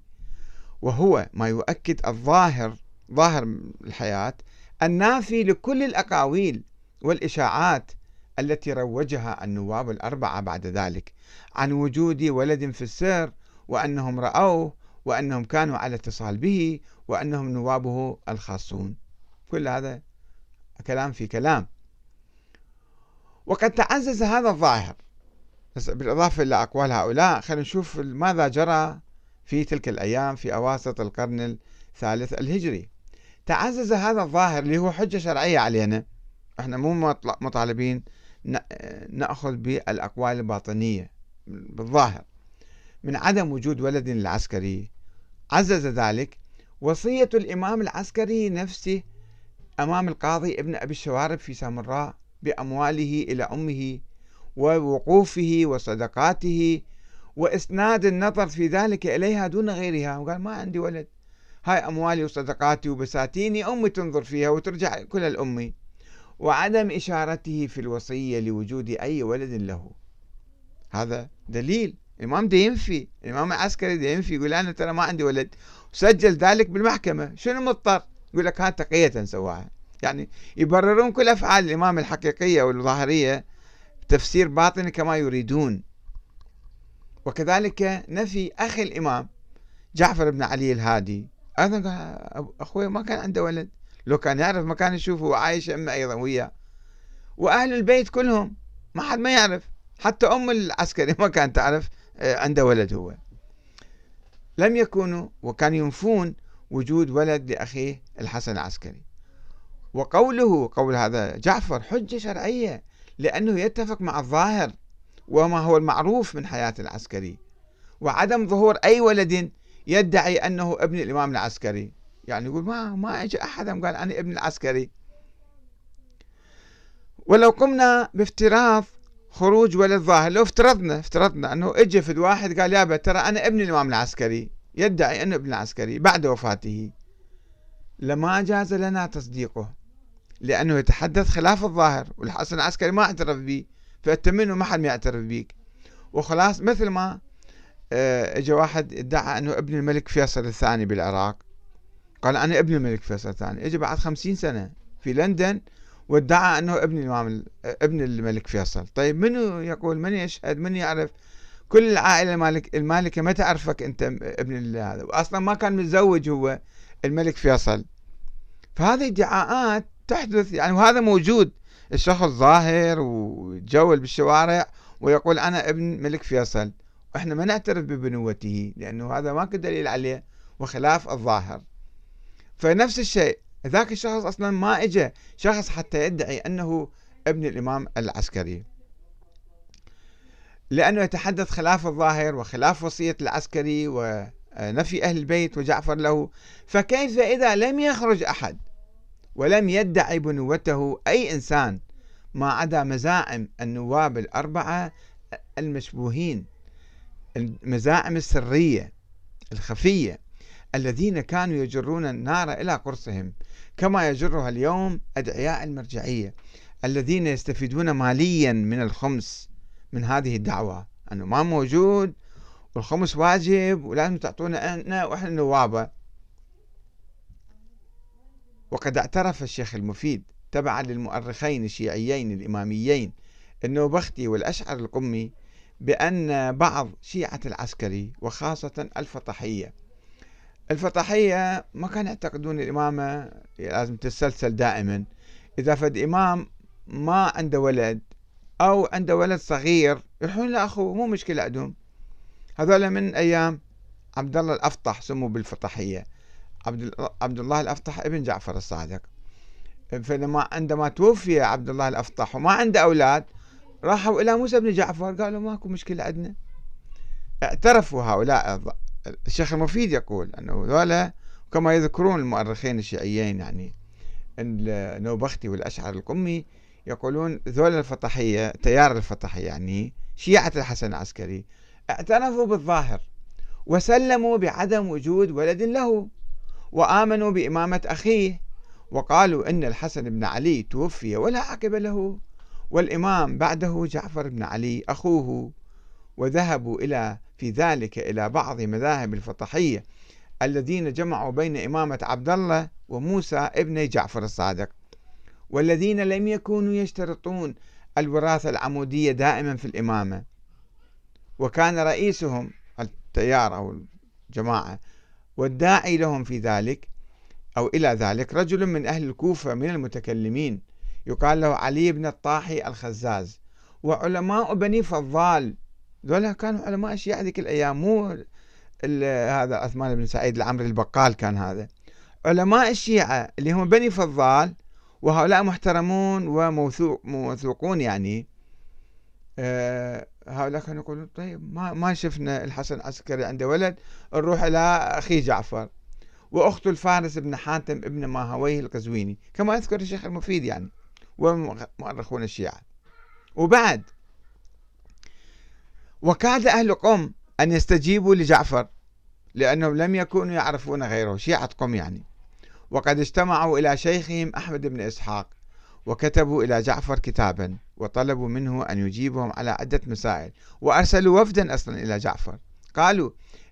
وهو ما يؤكد الظاهر ظاهر الحياة النافي لكل الأقاويل والإشاعات التي روجها النواب الأربعة بعد ذلك عن وجود ولد في السر وأنهم رأوه وأنهم كانوا على اتصال به وأنهم نوابه الخاصون. كل هذا كلام في كلام. وقد تعزز هذا الظاهر. بالإضافة إلى أقوال هؤلاء خلينا نشوف ماذا جرى في تلك الأيام في أواسط القرن الثالث الهجري. تعزز هذا الظاهر اللي هو حجة شرعية علينا. إحنا مو مطالبين نأخذ بالأقوال الباطنية بالظاهر. من عدم وجود ولد للعسكري عزز ذلك وصية الإمام العسكري نفسه أمام القاضي ابن أبي الشوارب في سامراء بأمواله إلى أمه ووقوفه وصدقاته وإسناد النظر في ذلك إليها دون غيرها. وقال ما عندي ولد. هاي أموالي وصدقاتي وبساتيني. أمي تنظر فيها وترجع كلها لأمي وعدم إشارته في الوصية لوجود أي ولد له. هذا دليل. الإمام ده ينفي. الإمام العسكري ده ينفي. يقول أنا ترى ما عندي ولد. وسجل ذلك بالمحكمة. شنو مضطر يقول لك هات تقية سواها. يعني يبررون كل أفعال الإمام الحقيقية والظاهرية تفسير باطني كما يريدون. وكذلك نفي أخي الإمام جعفر بن علي الهادي. أيضا أخوي ما كان عنده ولد. لو كان يعرف ما كان يشوفه وعايش أمه أيضا وياه. وأهل البيت كلهم ما حد ما يعرف. حتى أم العسكري ما كانت تعرف آه، عنده ولد هو. لم يكونوا وكانوا ينفون وجود ولد لأخيه الحسن العسكري. وقوله قول هذا جعفر حجة شرعية لأنه يتفق مع الظاهر وما هو المعروف من حياة العسكري. وعدم ظهور أي ولد يدعي أنه ابن الإمام العسكري. يعني يقول ما ما اجى أحد قال أنا ابن العسكري. ولو قمنا بافتراض خروج ولد ظاهر لو افترضنا افترضنا أنه اجى في واحد قال يابا ترى أنا ابن الإمام العسكري يدعي أنه ابن العسكري بعد وفاته. لما جاز لنا تصديقه. لأنه يتحدث خلاف الظاهر والحسن العسكري ما اعترف به فأنت منه ما حد ما يعترف بيك. وخلاص مثل ما آه، اجى واحد ادعى أنه ابن الملك فيصل الثاني بالعراق. قال أنا ابن الملك فيصل الثاني. اجى بعد خمسين سنة في لندن وادعى أنه ابن الإمام ابن الملك فيصل. طيب منو يقول؟ من يشهد؟ من يعرف؟ كل العائلة المالك المالكة ما تعرفك أنت ابن هذا. واصلا ما كان متزوج هو الملك فيصل. فهذه ادعاءات تحدث يعني وهذا موجود. الشخص ظاهر ويتجول بالشوارع ويقول أنا ابن ملك فيصل وإحنا ما نعترف ببنوته لأنه هذا ماكو دليل عليه وخلاف الظاهر. فنفس الشيء ذاك الشخص أصلا ما اجى شخص حتى يدعي أنه ابن الإمام العسكري. لأنه يتحدث خلاف الظاهر وخلاف وصية العسكري ونفي أهل البيت وجعفر له. فكيف إذا لم يخرج أحد ولم يدعي بنوته أي إنسان ما عدا مزاعم النواب الأربعة المشبوهين المزاعم السرية الخفية الذين كانوا يجرون النار إلى قرصهم كما يجرها اليوم أدعياء المرجعية الذين يستفيدون ماليا من الخمس من هذه الدعوة. أنه ما موجود والخمس واجب ولازم تعطونا أنا وإحنا نوابة. وقد اعترف الشيخ المفيد تبعا للمؤرخين الشيعيين الإماميين النوبختي والأشعر القمي بأن بعض شيعة العسكري وخاصة الفطحية الفطحية ما كانوا يعتقدون الإمامة لازم تتسلسل دائما. إذا فد إمام ما عنده ولد أو عنده ولد صغير يروحون لأخوه مو مشكلة عندهم. هذول من أيام عبد الله الأفطح سموا بالفطحية. عبد عبد الله الأفطح ابن جعفر الصادق. فلما عندما توفي عبد الله الأفطح وما عنده أولاد راحوا إلى موسى بن جعفر قالوا ماكو مشكلة عندنا. اعترفوا هؤلاء الشيخ المفيد يقول أنه ذولا كما يذكرون المؤرخين الشيعيين يعني النوبختي والأشعر القمي يقولون ذولا الفطحية تيار الفطحية يعني شيعة الحسن العسكري اعترفوا بالظاهر وسلموا بعدم وجود ولد له. وآمنوا بإمامة أخيه وقالوا إن الحسن بن علي توفي ولا عقب له والإمام بعده جعفر بن علي أخوه وذهبوا إلى في ذلك إلى بعض مذاهب الفطحية الذين جمعوا بين إمامة عبد الله وموسى ابن جعفر الصادق والذين لم يكونوا يشترطون الوراثة العمودية دائما في الإمامة. وكان رئيسهم التيار أو الجماعة والداعي لهم في ذلك أو إلى ذلك رجل من أهل الكوفة من المتكلمين. يقال له علي بن الطاحي الخزاز. وعلماء بني فضال ذولا كانوا علماء الشيعة ذيك الأيام مو هذا عثمان بن سعيد العمري البقال كان هذا. علماء الشيعة اللي هم بني فضال وهؤلاء محترمون وموثوقون يعني آه هؤلاء كانوا يقولون طيب ما ما شفنا الحسن العسكري عنده ولد نروح إلى أخي جعفر وأخته الفارس بن حاتم ابن ماهويه القزويني كما يذكر الشيخ المفيد يعني ومؤرخون الشيعة. وبعد وكاد أهل قم أن يستجيبوا لجعفر لأنهم لم يكونوا يعرفون غيره شيعة قم يعني. وقد اجتمعوا إلى شيخهم أحمد بن إسحاق وكتبوا إلى جعفر كتابا. وطلبوا منه أن يجيبهم على عدة مسائل وأرسلوا وفدا أصلا إلى جعفر. قالوا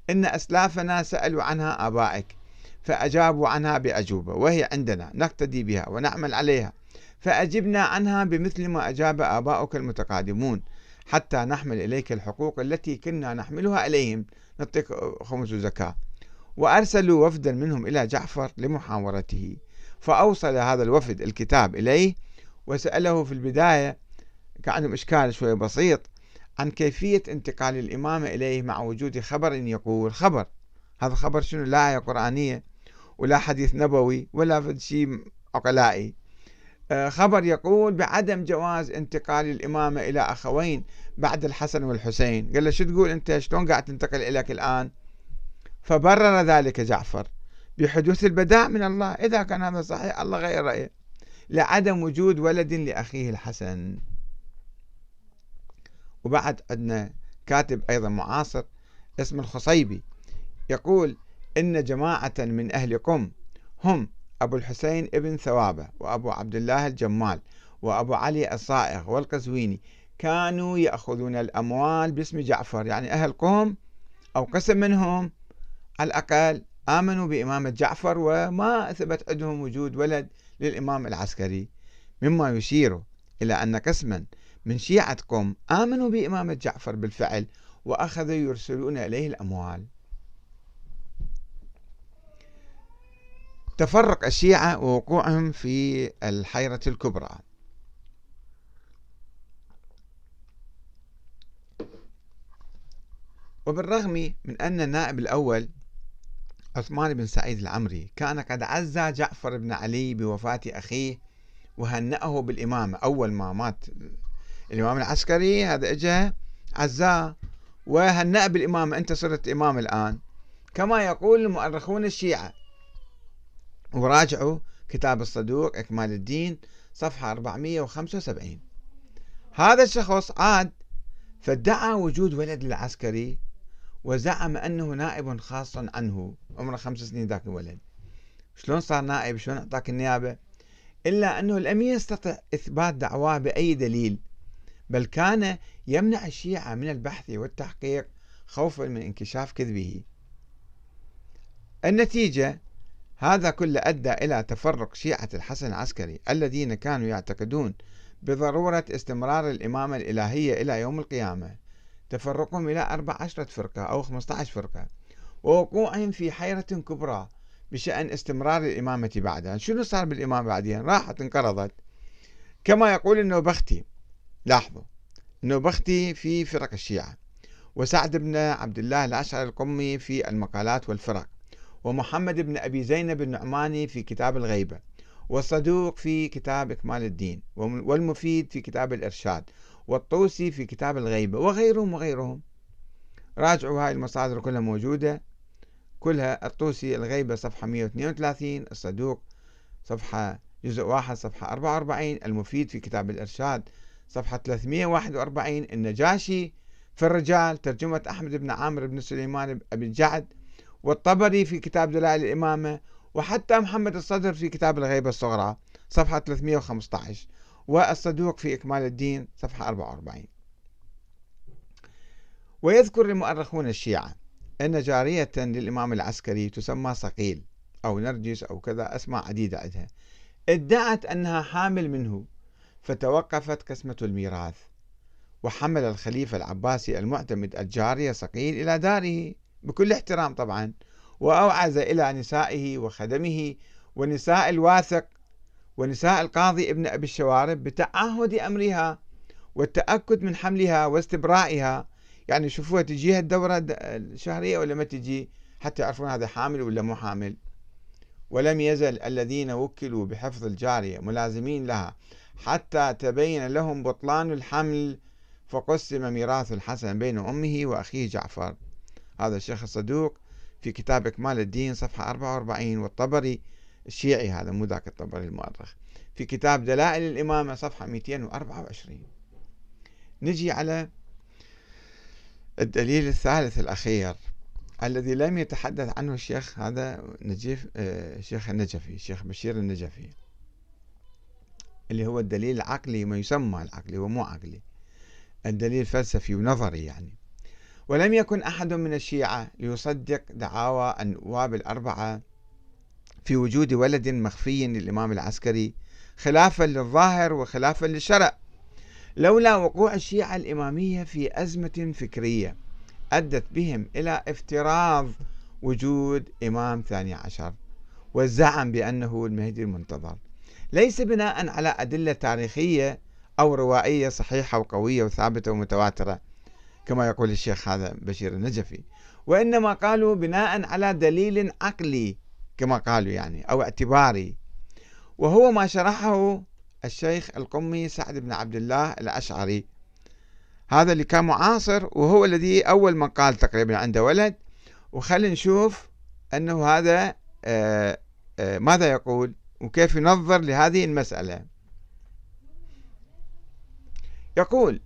إن أسلافنا سألوا عنها آبائك فأجابوا عنها بأجوبة وهي عندنا نقتدي بها ونعمل عليها فأجبنا عنها بمثل ما أجاب آباؤك المتقادمون حتى نحمل إليك الحقوق التي كنا نحملها إليهم نعطيك خمس زكاة. وأرسلوا وفدا منهم إلى جعفر لمحاورته فأوصل هذا الوفد الكتاب إليه وسأله في البداية كان عندهم إشكال شوي بسيط عن كيفية انتقال الإمامة إليه مع وجود خبر يقول خبر. هذا خبر شنو؟ لا آية قرآنية ولا حديث نبوي ولا شيء عقلائي. آه، خبر يقول بعدم جواز انتقال الإمامة إلى أخوين بعد الحسن والحسين. قال له شو تقول أنت؟ شلون قاعد تنتقل إليك الآن؟ فبرر ذلك جعفر بحدوث البداء من الله. إذا كان هذا صحيح الله غير رأيه. لعدم وجود ولد لأخيه الحسن. وبعد عندنا كاتب أيضا معاصر اسمه الخصيبي يقول إن جماعة من أهل قم هم أبو الحسين ابن ثوابة وأبو عبد الله الجمال وأبو علي الصائغ والقزويني كانوا يأخذون الأموال باسم جعفر. يعني أهل قوم أو قسم منهم على الأقل آمنوا بإمامة جعفر وما ثبت عندهم وجود ولد للإمام العسكري مما يشير إلى أن قسما من شيعة قوم آمنوا بإمامة جعفر بالفعل وأخذوا يرسلون إليه الأموال. تفرق الشيعة ووقوعهم في الحيرة الكبرى. وبالرغم من أن النائب الأول عثمان بن سعيد العمري كان قد عزى جعفر بن علي بوفاة أخيه وهنأه بالإمامة أول ما مات الإمام العسكري هذا إجا عزاه وهنأ بالإمامة أنت صرت إمام الآن. كما يقول المؤرخون الشيعة. وراجعوا كتاب الصدوق إكمال الدين صفحة 475 هذا الشخص عاد فادعى وجود ولد العسكري وزعم أنه نائب خاص عنه. عمره خمس سنين ذاك الولد. شلون صار نائب؟ شلون أعطاك النيابة؟ إلا أنه لم يستطع إثبات دعواه بأي دليل. بل كان يمنع الشيعة من البحث والتحقيق خوفا من انكشاف كذبه. النتيجة هذا كله أدى إلى تفرق شيعة الحسن العسكري الذين كانوا يعتقدون بضرورة استمرار الإمامة الإلهية إلى يوم القيامة. تفرقهم إلى أربع عشرة فرقة أو 15 فرقة. ووقوعهم في حيرة كبرى بشأن استمرار الإمامة بعدها. شنو صار بالإمامة بعدين؟ راحت انقرضت. كما يقول النوبختي لاحظوا النوبختي في فرق الشيعة وسعد بن عبد الله الأشعري القمي في المقالات والفرق ومحمد بن أبي زينب النعماني في كتاب الغيبة والصدوق في كتاب إكمال الدين والمفيد في كتاب الإرشاد والطوسي في كتاب الغيبة وغيرهم وغيرهم. راجعوا هاي المصادر كلها موجودة كلها الطوسي الغيبة صفحة 132 الصدوق صفحة جزء واحد صفحة 44 المفيد في كتاب الإرشاد صفحة 341 النجاشي في الرجال ترجمة أحمد بن عامر بن سليمان أبي الجعد والطبري في كتاب دلائل الإمامة وحتى محمد الصدر في كتاب الغيبة الصغرى. صفحة 315 والصدوق في إكمال الدين صفحة 44 ويذكر المؤرخون الشيعة أن جارية للإمام العسكري تسمى صقيل أو نرجس أو كذا أسماء عديدة عندها. ادعت أنها حامل منه. فتوقفت قسمة الميراث وحمل الخليفة العباسي المعتمد الجارية صقيل إلى داره بكل احترام طبعا وأوعز إلى نسائه وخدمه ونساء الواثق ونساء القاضي ابن أبي الشوارب بتعهد أمرها والتأكد من حملها واستبرائها. يعني شوفوها تجيها الدورة الشهرية ولا ما تجي؟ حتى يعرفون هذا حامل ولا مو حامل. ولم يزل الذين وكلوا بحفظ الجارية ملازمين لها. حتى تبين لهم بطلان الحمل فقسم ميراث الحسن بين أمه وأخيه جعفر. هذا الشيخ الصدوق في كتاب إكمال الدين صفحة 44 والطبري الشيعي هذا مو ذاك الطبري المؤرخ. في كتاب دلائل الإمامة صفحة 224 نجي على الدليل الثالث الأخير الذي لم يتحدث عنه الشيخ هذا نجيف الشيخ آه، النجفي الشيخ بشير النجفي. اللي هو الدليل العقلي ما يسمى العقلي ومو عقلي. الدليل الفلسفي ونظري يعني. ولم يكن أحد من الشيعة ليصدق دعاوى النواب الأربعة في وجود ولد مخفي للإمام العسكري خلافا للظاهر وخلافا للشرع. لولا وقوع الشيعة الإمامية في أزمة فكرية أدت بهم إلى افتراض وجود إمام ثاني عشر والزعم بأنه المهدي المنتظر. ليس بناء على أدلة تاريخية أو روائية صحيحة وقوية وثابتة ومتواترة كما يقول الشيخ هذا بشير النجفي. وإنما قالوا بناء على دليل عقلي كما قالوا يعني أو اعتباري. وهو ما شرحه الشيخ القمي سعد بن عبد الله الأشعري. هذا اللي كان معاصر وهو الذي أول من قال تقريبا عنده ولد. وخلينا نشوف أنه هذا آه، آه، ماذا يقول؟ وكيف ينظر لهذه المسألة. يقول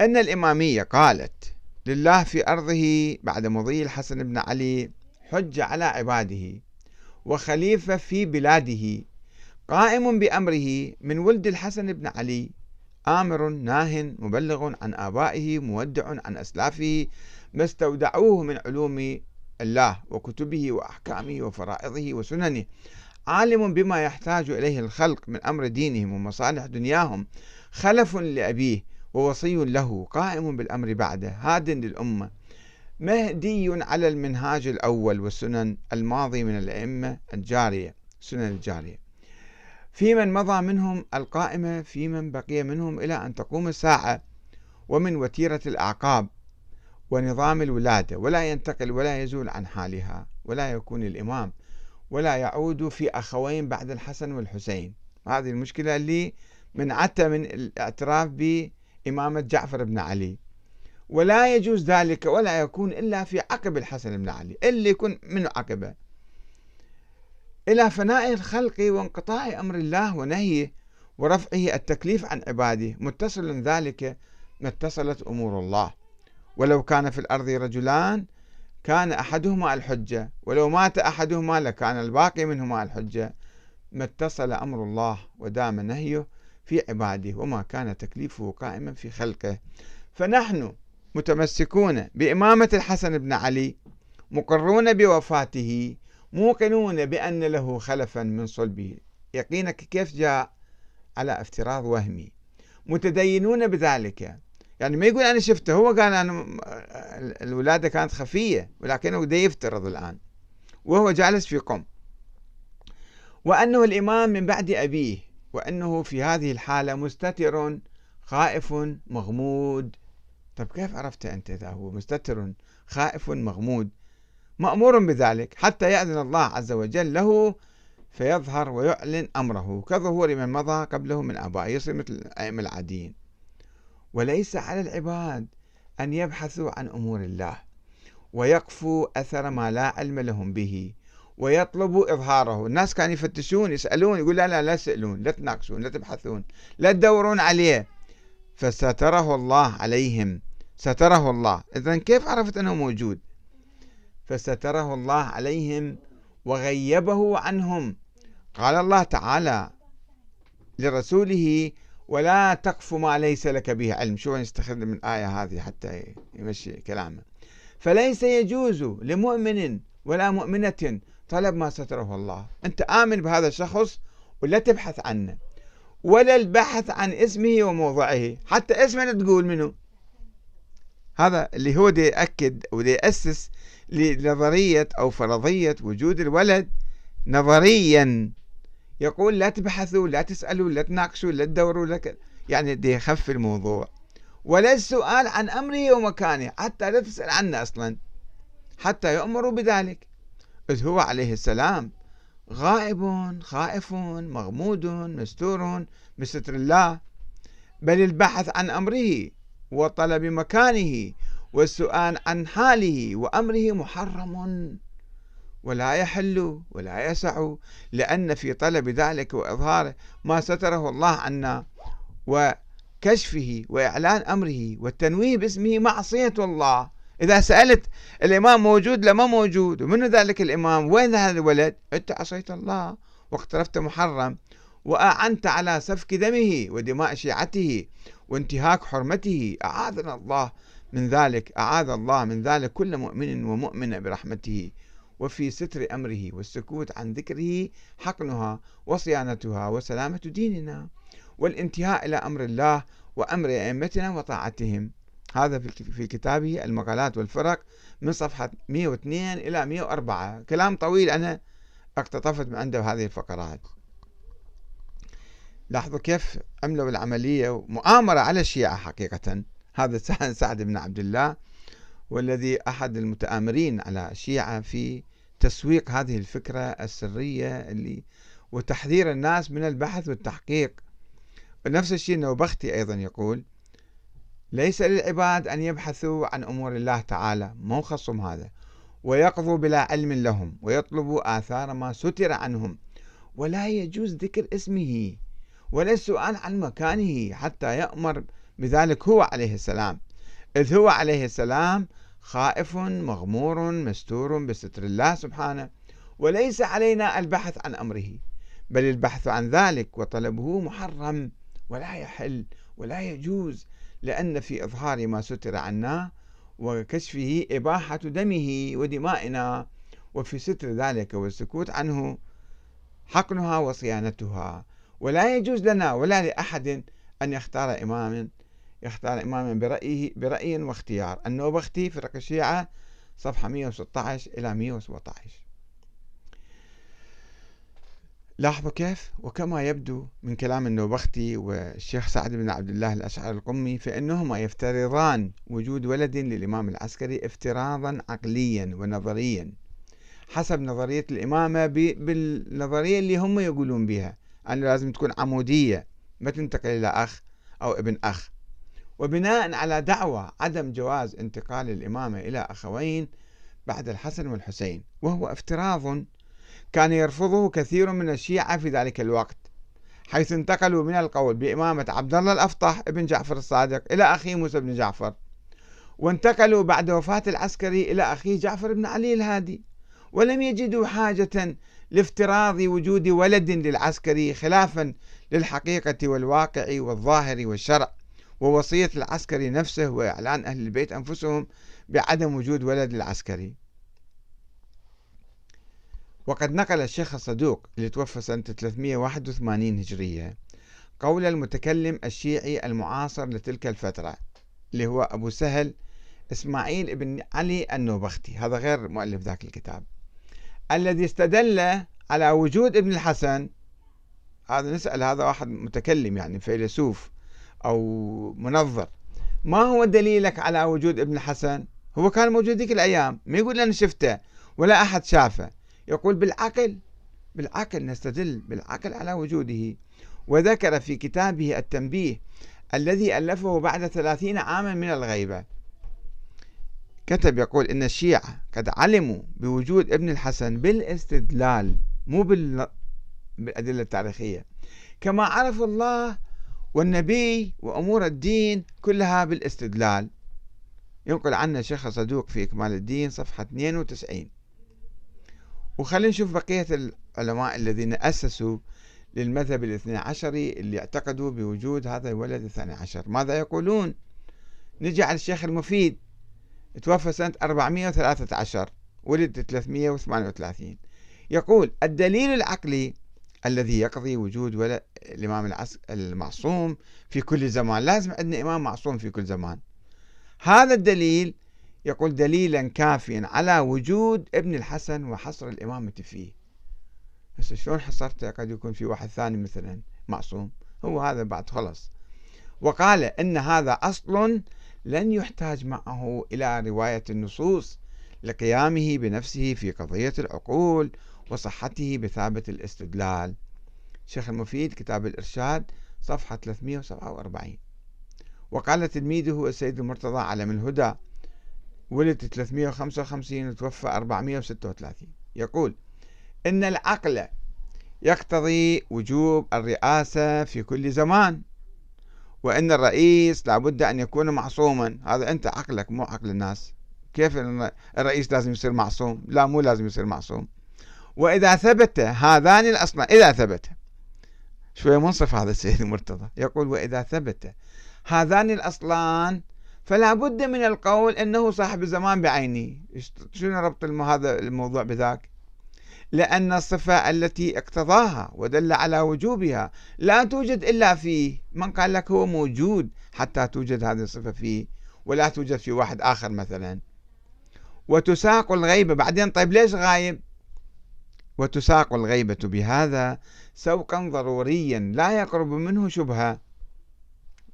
أن الإمامية قالت لله في أرضه بعد مضي الحسن بن علي حج على عباده وخليفة في بلاده قائم بأمره من ولد الحسن بن علي آمر ناه مبلغ عن آبائه مودع عن أسلافه ما استودعوه من علوم الله وكتبه وأحكامه وفرائضه وسننه عالم بما يحتاج إليه الخلق من أمر دينهم ومصالح دنياهم خلف لأبيه ووصي له قائم بالأمر بعده هاد للأمة. مهدي على المنهاج الأول والسنن الماضي من الأئمة الجارية سنن الجارية. في من مضى منهم القائمة في من بقي منهم إلى أن تقوم الساعة ومن وتيرة الأعقاب ونظام الولادة ولا ينتقل ولا يزول عن حالها ولا يكون الإمام. ولا يعود في أخوين بعد الحسن والحسين. هذه المشكلة اللي منعته من الاعتراف بإمامة جعفر بن علي. ولا يجوز ذلك ولا يكون إلا في عقب الحسن بن علي اللي يكون من عقبه. إلى فناء الخلق وانقطاع أمر الله ونهيه ورفعه التكليف عن عباده متصل ذلك ما اتصلت أمور الله. ولو كان في الأرض رجلان كان أحدهما الحجة ولو مات أحدهما لكان الباقي منهما الحجة. ما اتصل أمر الله ودام نهيه في عباده وما كان تكليفه قائما في خلقه. فنحن متمسكون بإمامة الحسن بن علي مقرون بوفاته موقنون بأن له خلفا من صلبه. يقينك كيف جاء على افتراض وهمي. متدينون بذلك. يعني ما يقول أنا شفته هو قال أنا الولادة كانت خفية ولكنه بده يفترض الآن. وهو جالس في قم. وأنه الإمام من بعد أبيه وأنه في هذه الحالة مستتر خائف مغمود. طيب كيف عرفت أنت إذا هو مستتر خائف مغمود؟ مأمور بذلك حتى يأذن الله عز وجل له فيظهر ويعلن أمره. كظهور من مضى قبله من آبائه يصير مثل الأئمة العاديين. وليس على العباد أن يبحثوا عن أمور الله ويقفوا أثر ما لا علم لهم به ويطلبوا إظهاره. الناس كانوا يفتشون يسألون يقول لا لا لا تسألون لا تناقشون لا تبحثون لا تدورون عليه. فستره الله عليهم. ستره الله. إذا كيف عرفت أنه موجود؟ فستره الله عليهم وغيبه عنهم. قال الله تعالى لرسوله ولا تقف ما ليس لك به علم. شو يستخدم الآية هذه حتى يمشي كلامه. فليس يجوز لمؤمن ولا مؤمنة طلب ما ستره الله. أنت آمن بهذا الشخص ولا تبحث عنه ولا البحث عن اسمه وموضعه. حتى اسمه تقول منه. هذا اللي هو دي يأكد ودي يأسس لنظرية أو فرضية وجود الولد نظريا. يقول لا تبحثوا لا تسألوا لا تناقشوا لا تدوروا لك يعني دي يخف الموضوع. ولا السؤال عن أمره ومكانه حتى لا تسأل عنه أصلا حتى يؤمروا بذلك. إذ هو عليه السلام غائب خائف مغمود مستور بستر الله. بل البحث عن أمره وطلب مكانه والسؤال عن حاله وأمره محرم. ولا يحل ولا يسع لأن في طلب ذلك وإظهاره ما ستره الله عنا وكشفه وإعلان أمره والتنويه باسمه معصية الله. إذا سألت الإمام موجود لما موجود ومن ذلك الإمام وين هذا الولد؟ أنت عصيت الله واقترفت محرم وأعنت على سفك دمه ودماء شيعته وانتهاك حرمته. أعاذنا الله من ذلك أعاذ الله من ذلك كل مؤمن ومؤمنة برحمته. وفي ستر أمره والسكوت عن ذكره حقنها وصيانتها وسلامة ديننا والانتهاء إلى أمر الله وأمر أئمتنا وطاعتهم. هذا في كتابه المقالات والفرق من صفحة 102 إلى 104 كلام طويل أنا اقتطفت من عنده هذه الفقرات. لاحظوا كيف عملوا العملية مؤامرة على الشيعة حقيقة. هذا سعد بن عبد الله. والذي أحد المتآمرين على الشيعة في تسويق هذه الفكرة السرية اللي وتحذير الناس من البحث والتحقيق. نفس الشيء النوبختي أيضا يقول ليس للعباد أن يبحثوا عن أمور الله تعالى. مو خصهم هذا. ويقضوا بلا علم لهم ويطلبوا آثار ما ستر عنهم ولا يجوز ذكر اسمه ولا السؤال عن مكانه حتى يأمر بذلك هو عليه السلام. إذ هو عليه السلام خائف مغمور مستور بستر الله سبحانه وليس علينا البحث عن أمره بل البحث عن ذلك وطلبه محرم ولا يحل ولا يجوز لأن في إظهار ما ستر عنا وكشفه إباحة دمه ودمائنا وفي ستر ذلك والسكوت عنه حقنها وصيانتها ولا يجوز لنا ولا لأحد أن يختار إماما يختار إماما برأيه برأي واختيار. النوبختي فرق الشيعة صفحة 116 إلى 117 لاحظوا كيف؟ وكما يبدو من كلام النوبختي والشيخ سعد بن عبد الله الأشعري القمي فإنهما يفترضان وجود ولد للإمام العسكري افتراضا عقليا ونظريا حسب نظرية الإمامة بالنظرية اللي هم يقولون بها. أنه لازم تكون عمودية ما تنتقل إلى أخ أو ابن أخ. وبناء على دعوى عدم جواز انتقال الإمامة إلى أخوين بعد الحسن والحسين وهو افتراض كان يرفضه كثير من الشيعة في ذلك الوقت حيث انتقلوا من القول بإمامة عبد الله الأفطح ابن جعفر الصادق إلى أخيه موسى بن جعفر وانتقلوا بعد وفاة العسكري إلى أخيه جعفر بن علي الهادي ولم يجدوا حاجة لافتراض وجود ولد للعسكري خلافا للحقيقة والواقع والظاهر والشرع. ووصية العسكري نفسه وإعلان أهل البيت أنفسهم بعدم وجود ولد للعسكري وقد نقل الشيخ الصدوق اللي توفى سنة 381 هجرية قول المتكلم الشيعي المعاصر لتلك الفترة اللي هو أبو سهل إسماعيل بن علي النوبختي. هذا غير مؤلف ذاك الكتاب. الذي استدل على وجود ابن الحسن هذا نسأل هذا واحد متكلم يعني فيلسوف أو منظر. ما هو دليلك على وجود ابن الحسن؟ هو كان موجود ذيك الأيام ما يقول أنا شفته ولا أحد شافه. يقول بالعقل بالعقل نستدل بالعقل على وجوده. وذكر في كتابه التنبيه الذي ألفه بعد ثلاثين عاما من الغيبة. كتب يقول إن الشيعة قد علموا بوجود ابن الحسن بالاستدلال مو بالأدلة التاريخية. كما عرف الله والنبي وأمور الدين كلها بالاستدلال. ينقل عنا الشيخ صدوق في إكمال الدين صفحة 92 وخلينا نشوف بقية العلماء الذين أسسوا للمذهب الاثني عشري اللي اعتقدوا بوجود هذا الولد الثاني عشر. ماذا يقولون؟ نجي على الشيخ المفيد. توفى سنة 413 ولد 338 يقول الدليل العقلي الذي يقضي وجود ولد الإمام المعصوم في كل زمان. لازم عندنا إمام معصوم في كل زمان. هذا الدليل يقول دليلا كافيا على وجود ابن الحسن وحصر الإمامة فيه بس شلون حصرته قد يكون في واحد ثاني مثلا معصوم. هو هذا بعد خلص وقال إن هذا أصل لن يحتاج معه إلى رواية النصوص لقيامه بنفسه في قضية العقول وصحته بثابت الاستدلال. شيخ المفيد كتاب الإرشاد صفحة 347 وقال تلميذه السيد المرتضى علم الهدى ولد 355 وتوفى 436 يقول إن العقل يقتضي وجوب الرئاسة في كل زمان وأن الرئيس لابد أن يكون معصوما. هذا أنت عقلك مو عقل الناس. كيف الرئيس لازم يصير معصوم؟ لا مو لازم يصير معصوم. وإذا ثبت هذان الأصلان إذا ثبت شوية منصف هذا السيد المرتضى. يقول وإذا ثبت هذان الأصلان فلا بد من القول أنه صاحب الزمان بعينه شنو ربط هذا الموضوع بذاك؟ لأن الصفة التي اقتضاها ودل على وجوبها لا توجد إلا فيه. من قال لك هو موجود حتى توجد هذه الصفة فيه ولا توجد في واحد آخر مثلا. وتساق الغيبة بعدين طيب ليش غايب؟ وتساق الغيبة بهذا سوقا ضروريا لا يقرب منه شبهة.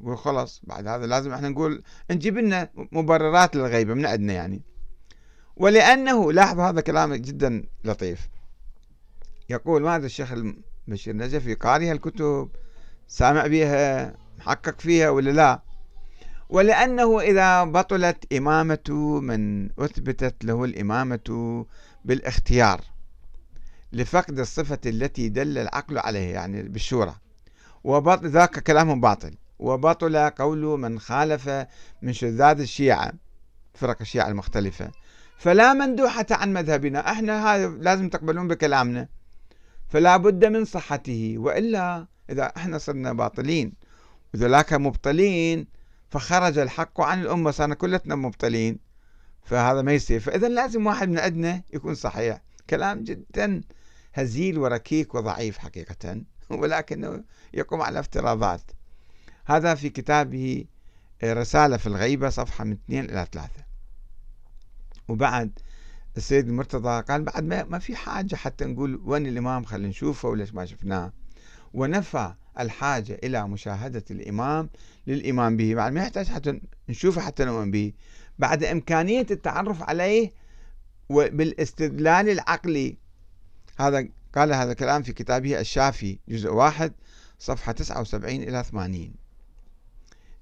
وخلص بعد هذا لازم إحنا نقول نجيب لنا مبررات للغيبة من عندنا يعني. ولأنه لاحظ هذا كلام جدا لطيف. يقول ماذا الشيخ بشير نجفي قاري الكتب؟ سامع بها محقق فيها ولا لا؟ ولأنه إذا بطلت إمامة من أثبتت له الإمامة بالإختيار. لفقد الصفة التي دل العقل عليها يعني بالشورى. وبطل ذاك كلامهم باطل. وبطل قول من خالف من شذاذ الشيعة فرق الشيعة المختلفة. فلا مندوحة عن مذهبنا. إحنا هذا لازم تقبلون بكلامنا. فلا بد من صحته. وإلا إذا إحنا صرنا باطلين وذلاك مبطلين فخرج الحق عن الأمة صارنا كلتنا مبطلين. فهذا ما يصير. فإذا لازم واحد من عندنا يكون صحيح. كلام جدا هزيل وركيك وضعيف حقيقة ولكنه يقوم على افتراضات. هذا في كتابه رسالة في الغيبة صفحة من 2 إلى 3 وبعد السيد المرتضى قال بعد ما, في حاجة حتى نقول وين الإمام خلينا نشوفه وليش ما شفناه. ونفى الحاجة إلى مشاهدة الإمام للإيمان به. بعد ما يحتاج حتى نشوفه حتى نؤمن به. بعد إمكانية التعرف عليه بالإستدلال العقلي. هذا قال هذا الكلام في كتابه الشافي جزء واحد صفحة 79 إلى 80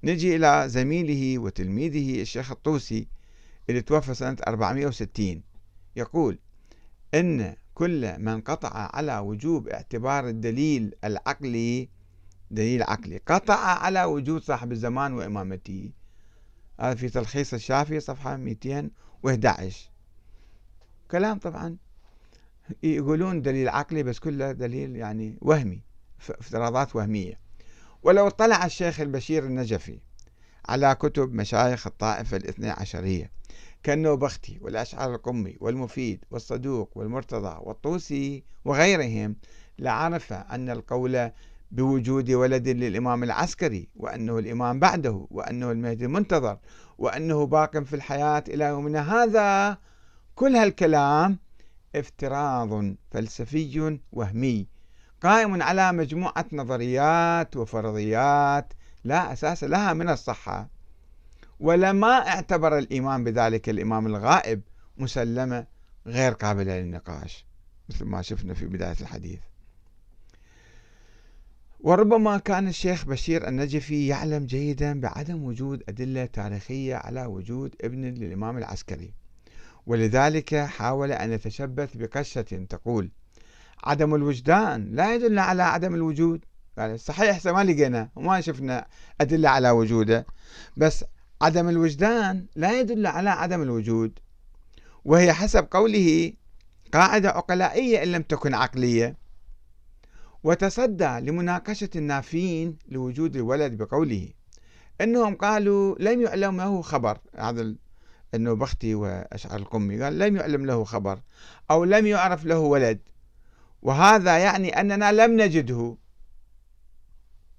نجي إلى زميله وتلميذه الشيخ الطوسي اللي توفى سنة 460 يقول إن كل من قطع على وجوب اعتبار الدليل العقلي دليل عقلي قطع على وجود صاحب الزمان وإمامته. هذا في تلخيص الشافعي صفحة 211 كلام طبعا يقولون دليل عقلي بس كله دليل يعني وهمي افتراضات وهمية. ولو اطلع الشيخ البشير النجفي على كتب مشايخ الطائفة الاثنى عشرية كالنوبختي والأشعر القمي والمفيد والصدوق والمرتضى والطوسي وغيرهم لعرف أن القول بوجود ولد للإمام العسكري وأنه الإمام بعده وأنه المهدي المنتظر وأنه باق في الحياة إلى يومنا هذا كل هالكلام افتراض فلسفي وهمي قائم على مجموعة نظريات وفرضيات لا أساس لها من الصحة. ولما اعتبر الإمام بذلك الإمام الغائب مسلمة غير قابلة للنقاش مثل ما شفنا في بداية الحديث. وربما كان الشيخ بشير النجفي يعلم جيدا بعدم وجود أدلة تاريخية على وجود ابن للإمام العسكري. ولذلك حاول أن يتشبث بقشة تقول عدم الوجدان لا يدل على عدم الوجود. قال صحيح ما لقينا وما شفنا أدلة على وجوده بس عدم الوجدان لا يدل على عدم الوجود. وهي حسب قوله قاعدة عقلائية إن لم تكن عقلية. وتصدى لمناقشة النافين لوجود الولد بقوله. إنهم قالوا لم يعلم له خبر هذا إنه بختي واشعر القمي قال لم يعلم له خبر أو لم يعرف له ولد. وهذا يعني أننا لم نجده.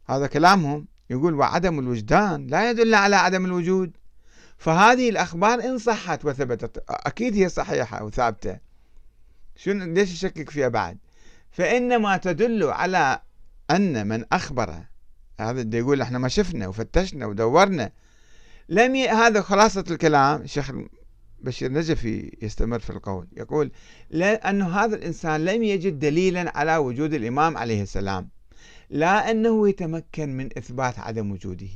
هذا كلامهم. يقول وعدم الوجدان لا يدل على عدم الوجود. فهذه الأخبار إن صحت وثبتت أكيد هي صحيحة وثابتة شنو ليش يشكك فيها بعد؟ فإنما تدل على أن من أخبر هذا يقول إحنا ما شفنا وفتشنا ودورنا. لم ي... هذا خلاصة الكلام الشيخ بشير نجفي يستمر في القول. يقول لأن هذا الإنسان لم يجد دليلا على وجود الإمام عليه السلام. لا أنه يتمكن من إثبات عدم وجوده.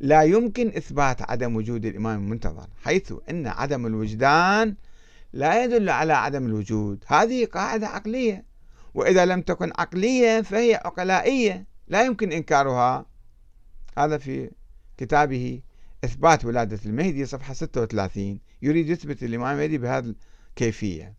لا يمكن إثبات عدم وجود الإمام المنتظر حيث أن عدم الوجدان لا يدل على عدم الوجود. هذه قاعدة عقلية وإذا لم تكن عقلية فهي عقلائية لا يمكن إنكارها. هذا في كتابه إثبات ولادة المهدي صفحة 36 يريد يثبت الإمام المهدي بهذه الكيفية.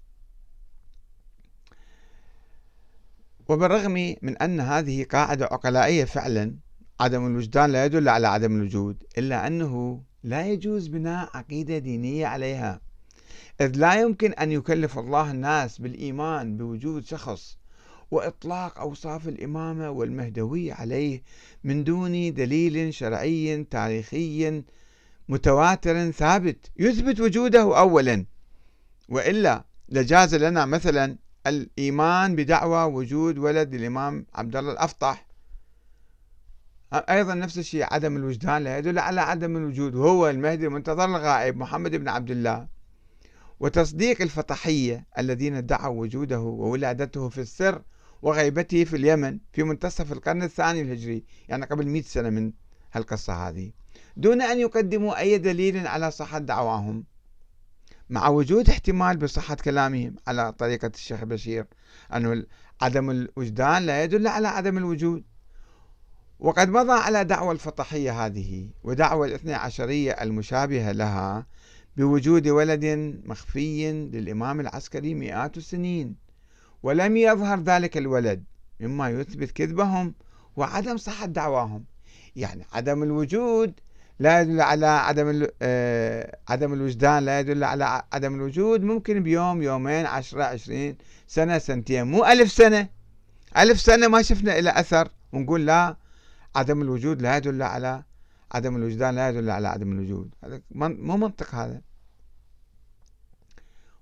وبالرغم من أن هذه قاعدة عقلائية فعلا عدم الوجدان لا يدل على عدم الوجود إلا أنه لا يجوز بناء عقيدة دينية عليها. إذ لا يمكن أن يكلف الله الناس بالإيمان بوجود شخص وإطلاق أوصاف الإمامة والمهدوية عليه من دون دليل شرعي تاريخي متواتر ثابت. يثبت وجوده أولا وإلا لجاز لنا مثلا الإيمان بدعوى وجود ولد الإمام عبد الله الأفطح. أيضا نفس الشيء عدم الوجدان لا يدل على عدم الوجود وهو المهدي المنتظر الغائب محمد بن عبد الله. وتصديق الفطحية الذين ادعوا وجوده وولادته في السر وغيبته في اليمن في منتصف القرن الثاني الهجري يعني قبل مئة سنة من هالقصة هذه. دون أن يقدموا أي دليل على صحة دعواهم. مع وجود احتمال بصحة كلامهم على طريقة الشيخ بشير أنه عدم الوجدان لا يدل على عدم الوجود. وقد مضى على دعوى الفطحية هذه ودعوى الاثنى عشرية المشابهة لها بوجود ولد مخفي للإمام العسكري مئات السنين. ولم يظهر ذلك الولد مما يثبت كذبهم وعدم صحة دعواهم. يعني عدم الوجود لا يدل على عدم آه، عدم الوجدان لا يدل على عدم الوجود. ممكن بيوم يومين عشرة عشرين سنة سنتين مو ألف سنة. ألف سنة ما شفنا إلى أثر. ونقول لا عدم الوجود لا يدل على عدم الوجدان لا يدل على عدم الوجود. هذا مو منطق هذا.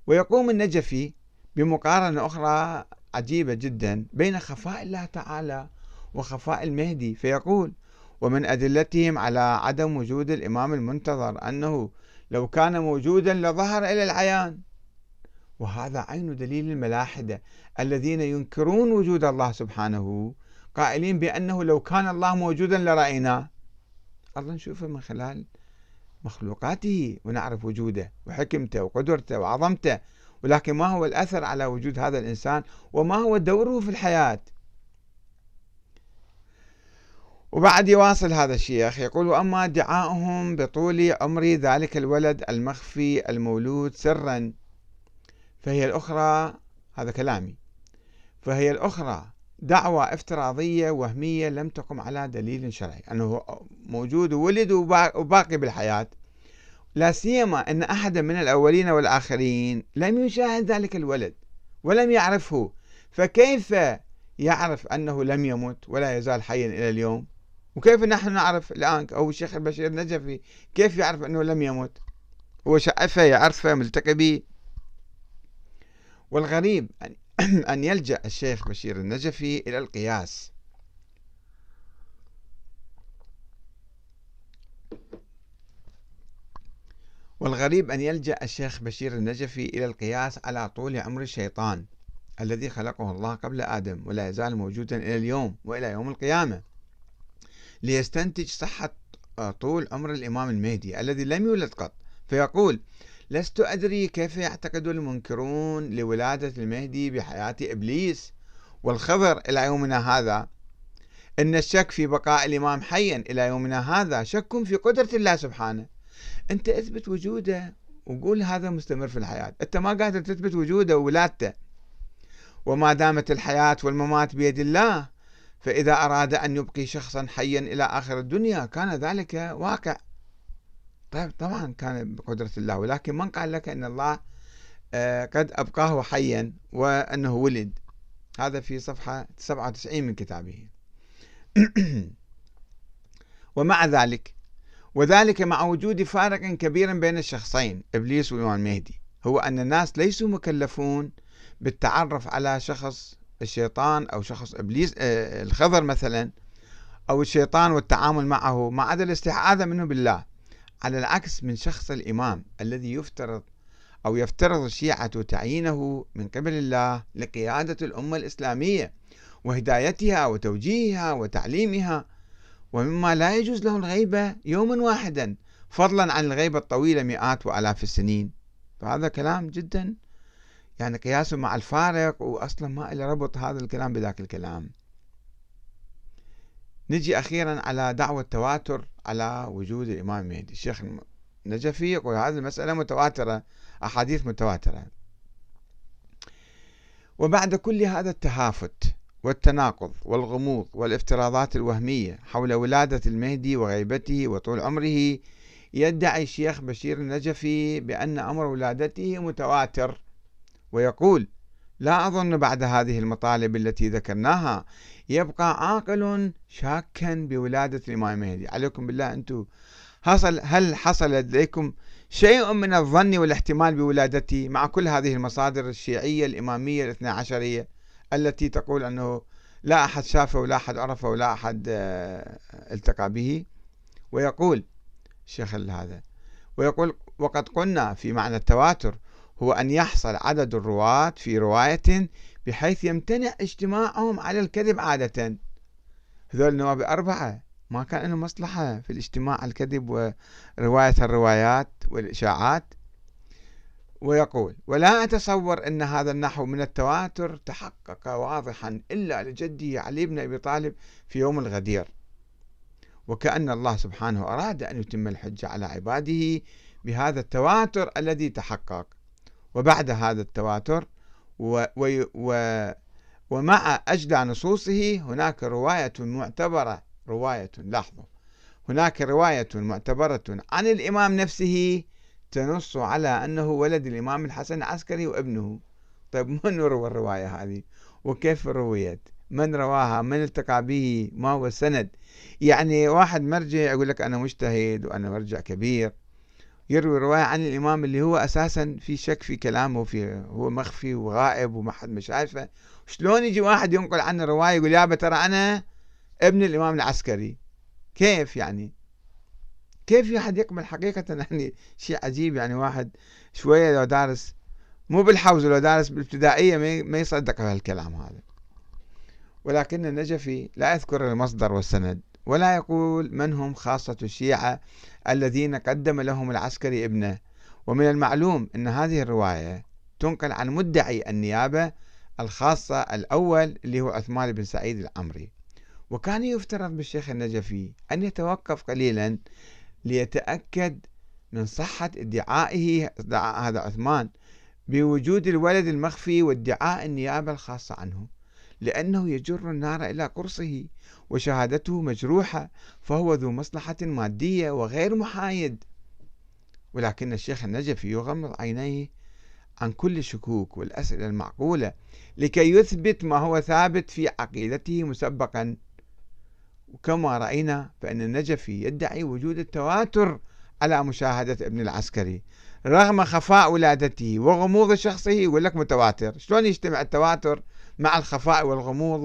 ويقوم النجفي بمقارنة أخرى عجيبة جدا بين خفاء الله تعالى وخفاء المهدي فيقول ومن أدلتهم على عدم وجود الإمام المنتظر أنه لو كان موجودا لظهر إلى العيان. وهذا عين دليل الملاحدة الذين ينكرون وجود الله سبحانه قائلين بأنه لو كان الله موجودا لرأيناه الله نشوفه من خلال مخلوقاته ونعرف وجوده وحكمته وقدرته وعظمته. ولكن ما هو الأثر على وجود هذا الإنسان وما هو دوره في الحياة. وبعد يواصل هذا الشيخ يقول وأما ادعاؤهم بطول عمر ذلك الولد المخفي المولود سرا فهي الأخرى هذا كلامي. فهي الأخرى دعوة افتراضية وهمية لم تقم على دليل شرعي أنه موجود وولد وباقي بالحياة. لا سيما أن أحدا من الأولين والآخرين لم يشاهد ذلك الولد ولم يعرفه فكيف يعرف أنه لم يمت ولا يزال حيا إلى اليوم؟ وكيف نحن نعرف الآن أو الشيخ البشير النجفي كيف يعرف أنه لم يمت؟ هو شعفه يعرفه ملتقي به والغريب أن يلجأ الشيخ بشير النجفي إلى القياس. والغريب أن يلجأ الشيخ بشير النجفي إلى القياس على طول عمر الشيطان الذي خلقه الله قبل آدم ولا يزال موجودا إلى اليوم وإلى يوم القيامة ليستنتج صحة طول عمر الإمام المهدي الذي لم يولد قط. فيقول لست أدري كيف يعتقد المنكرون لولادة المهدي بحياة إبليس. والخضر إلى يومنا هذا إن الشك في بقاء الإمام حيا إلى يومنا هذا شك في قدرة الله سبحانه. أنت أثبت وجوده وقول هذا مستمر في الحياة. أنت ما قادر تثبت وجوده وولادته. وما دامت الحياة والممات بيد الله فإذا أراد أن يبقي شخصا حيا إلى آخر الدنيا كان ذلك واقع. طيب طبعا كان بقدرة الله. ولكن من قال لك أن الله آه، قد أبقاه حيا وأنه ولد؟ هذا في صفحة 97 من كتابه. ومع ذلك وذلك مع وجود فارق كبير بين الشخصين إبليس والإمام المهدي. هو أن الناس ليسوا مكلفون بالتعرف على شخص الشيطان أو شخص إبليس آه، الخضر مثلا أو الشيطان والتعامل معه ما عدا الاستعاذة منه بالله. على العكس من شخص الإمام الذي يفترض أو يفترض الشيعة تعيينه من قبل الله لقيادة الأمة الإسلامية وهدايتها وتوجيهها وتعليمها ومما لا يجوز له الغيبة يوما واحدا فضلا عن الغيبة الطويلة مئات وآلاف السنين. فهذا كلام جدا يعني قياسه مع الفارق وأصلا ما له ربط هذا الكلام بذاك الكلام. نجي أخيرا على دعوة التواتر على وجود الإمام المهدي الشيخ النجفي يقول هذه المسألة متواترة أحاديث متواترة. وبعد كل هذا التهافت والتناقض والغموض والافتراضات الوهمية حول ولادة المهدي وغيبته وطول عمره يدعي الشيخ بشير النجفي بأن أمر ولادته متواتر ويقول لا أظن بعد هذه المطالب التي ذكرناها يبقى عاقل شاكا بولادة الإمام المهدي. عليكم بالله أنتم حصل هل حصل لديكم شيء من الظن والاحتمال بولادته مع كل هذه المصادر الشيعية الإمامية الاثنى عشرية؟ التي تقول أنه لا أحد شافه ولا أحد عرفه ولا أحد آه، التقى به. ويقول الشيخ هذا ويقول وقد قلنا في معنى التواتر هو أن يحصل عدد الرواة في رواية بحيث يمتنع اجتماعهم على الكذب عادة. هذول النواب أربعة ما كان لهم مصلحة في الاجتماع على الكذب ورواية الروايات والإشاعات. ويقول ولا أتصور أن هذا النحو من التواتر تحقق واضحا إلا لجده علي بن أبي طالب في يوم الغدير. وكأن الله سبحانه أراد أن يتم الحجة على عباده بهذا التواتر الذي تحقق. وبعد هذا التواتر و و و ومع أجدى نصوصه هناك رواية معتبرة رواية لاحظوا هناك رواية معتبرة عن الإمام نفسه تنص على أنه ولد الإمام الحسن العسكري وابنه. طيب من روى الرواية هذه؟ وكيف رويت؟ من رواها؟ من التقى به؟ ما هو السند؟ يعني واحد مرجع يقول لك أنا مجتهد وأنا مرجع كبير. يروي رواية عن الإمام اللي هو أساسا في شك في كلامه في هو مخفي وغائب وما حد مش عارفه شلون يجي واحد ينقل عنه رواية يقول يابا ترى أنا ابن الإمام العسكري؟ كيف يعني؟ كيف أحد يقبل حقيقة؟ يعني شيء عجيب يعني واحد شوية لو دارس مو بالحوزة لو دارس بالابتدائية ما يصدق هالكلام هذا. ولكن النجفي لا يذكر المصدر والسند ولا يقول من هم خاصة الشيعة الذين قدم لهم العسكري ابنه. ومن المعلوم أن هذه الرواية تنقل عن مدعي النيابة الخاصة الأول اللي هو عثمان بن سعيد العمري. وكان يفترض بالشيخ النجفي أن يتوقف قليلا ليتأكد من صحة ادعائه ادعاء هذا عثمان بوجود الولد المخفي وادعاء النيابة الخاصة عنه لأنه يجر النار إلى قرصه وشهادته مجروحة فهو ذو مصلحة مادية وغير محايد. ولكن الشيخ النجفي يغمض عينيه عن كل الشكوك والأسئلة المعقولة لكي يثبت ما هو ثابت في عقيدته مسبقا. وكما رأينا فإن النجفي يدعي وجود التواتر على مشاهدة ابن العسكري رغم خفاء ولادته وغموض شخصه يقول لك متواتر. شلون يجتمع التواتر مع الخفاء والغموض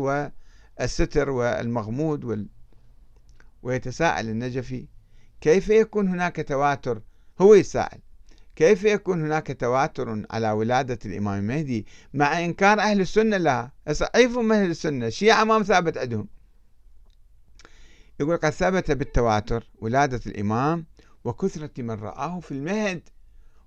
والستر والمغمود وال... ويتساءل النجفي كيف يكون هناك تواتر؟ هو يتساءل كيف يكون هناك تواتر على ولادة الإمام المهدي مع إنكار أهل السنة؟ لها عيفوا أهل السنة؟ الشيعة ما ثابت عندهم. يقول قد ثبت بالتواتر ولادة الإمام وكثرة من رآه في المهد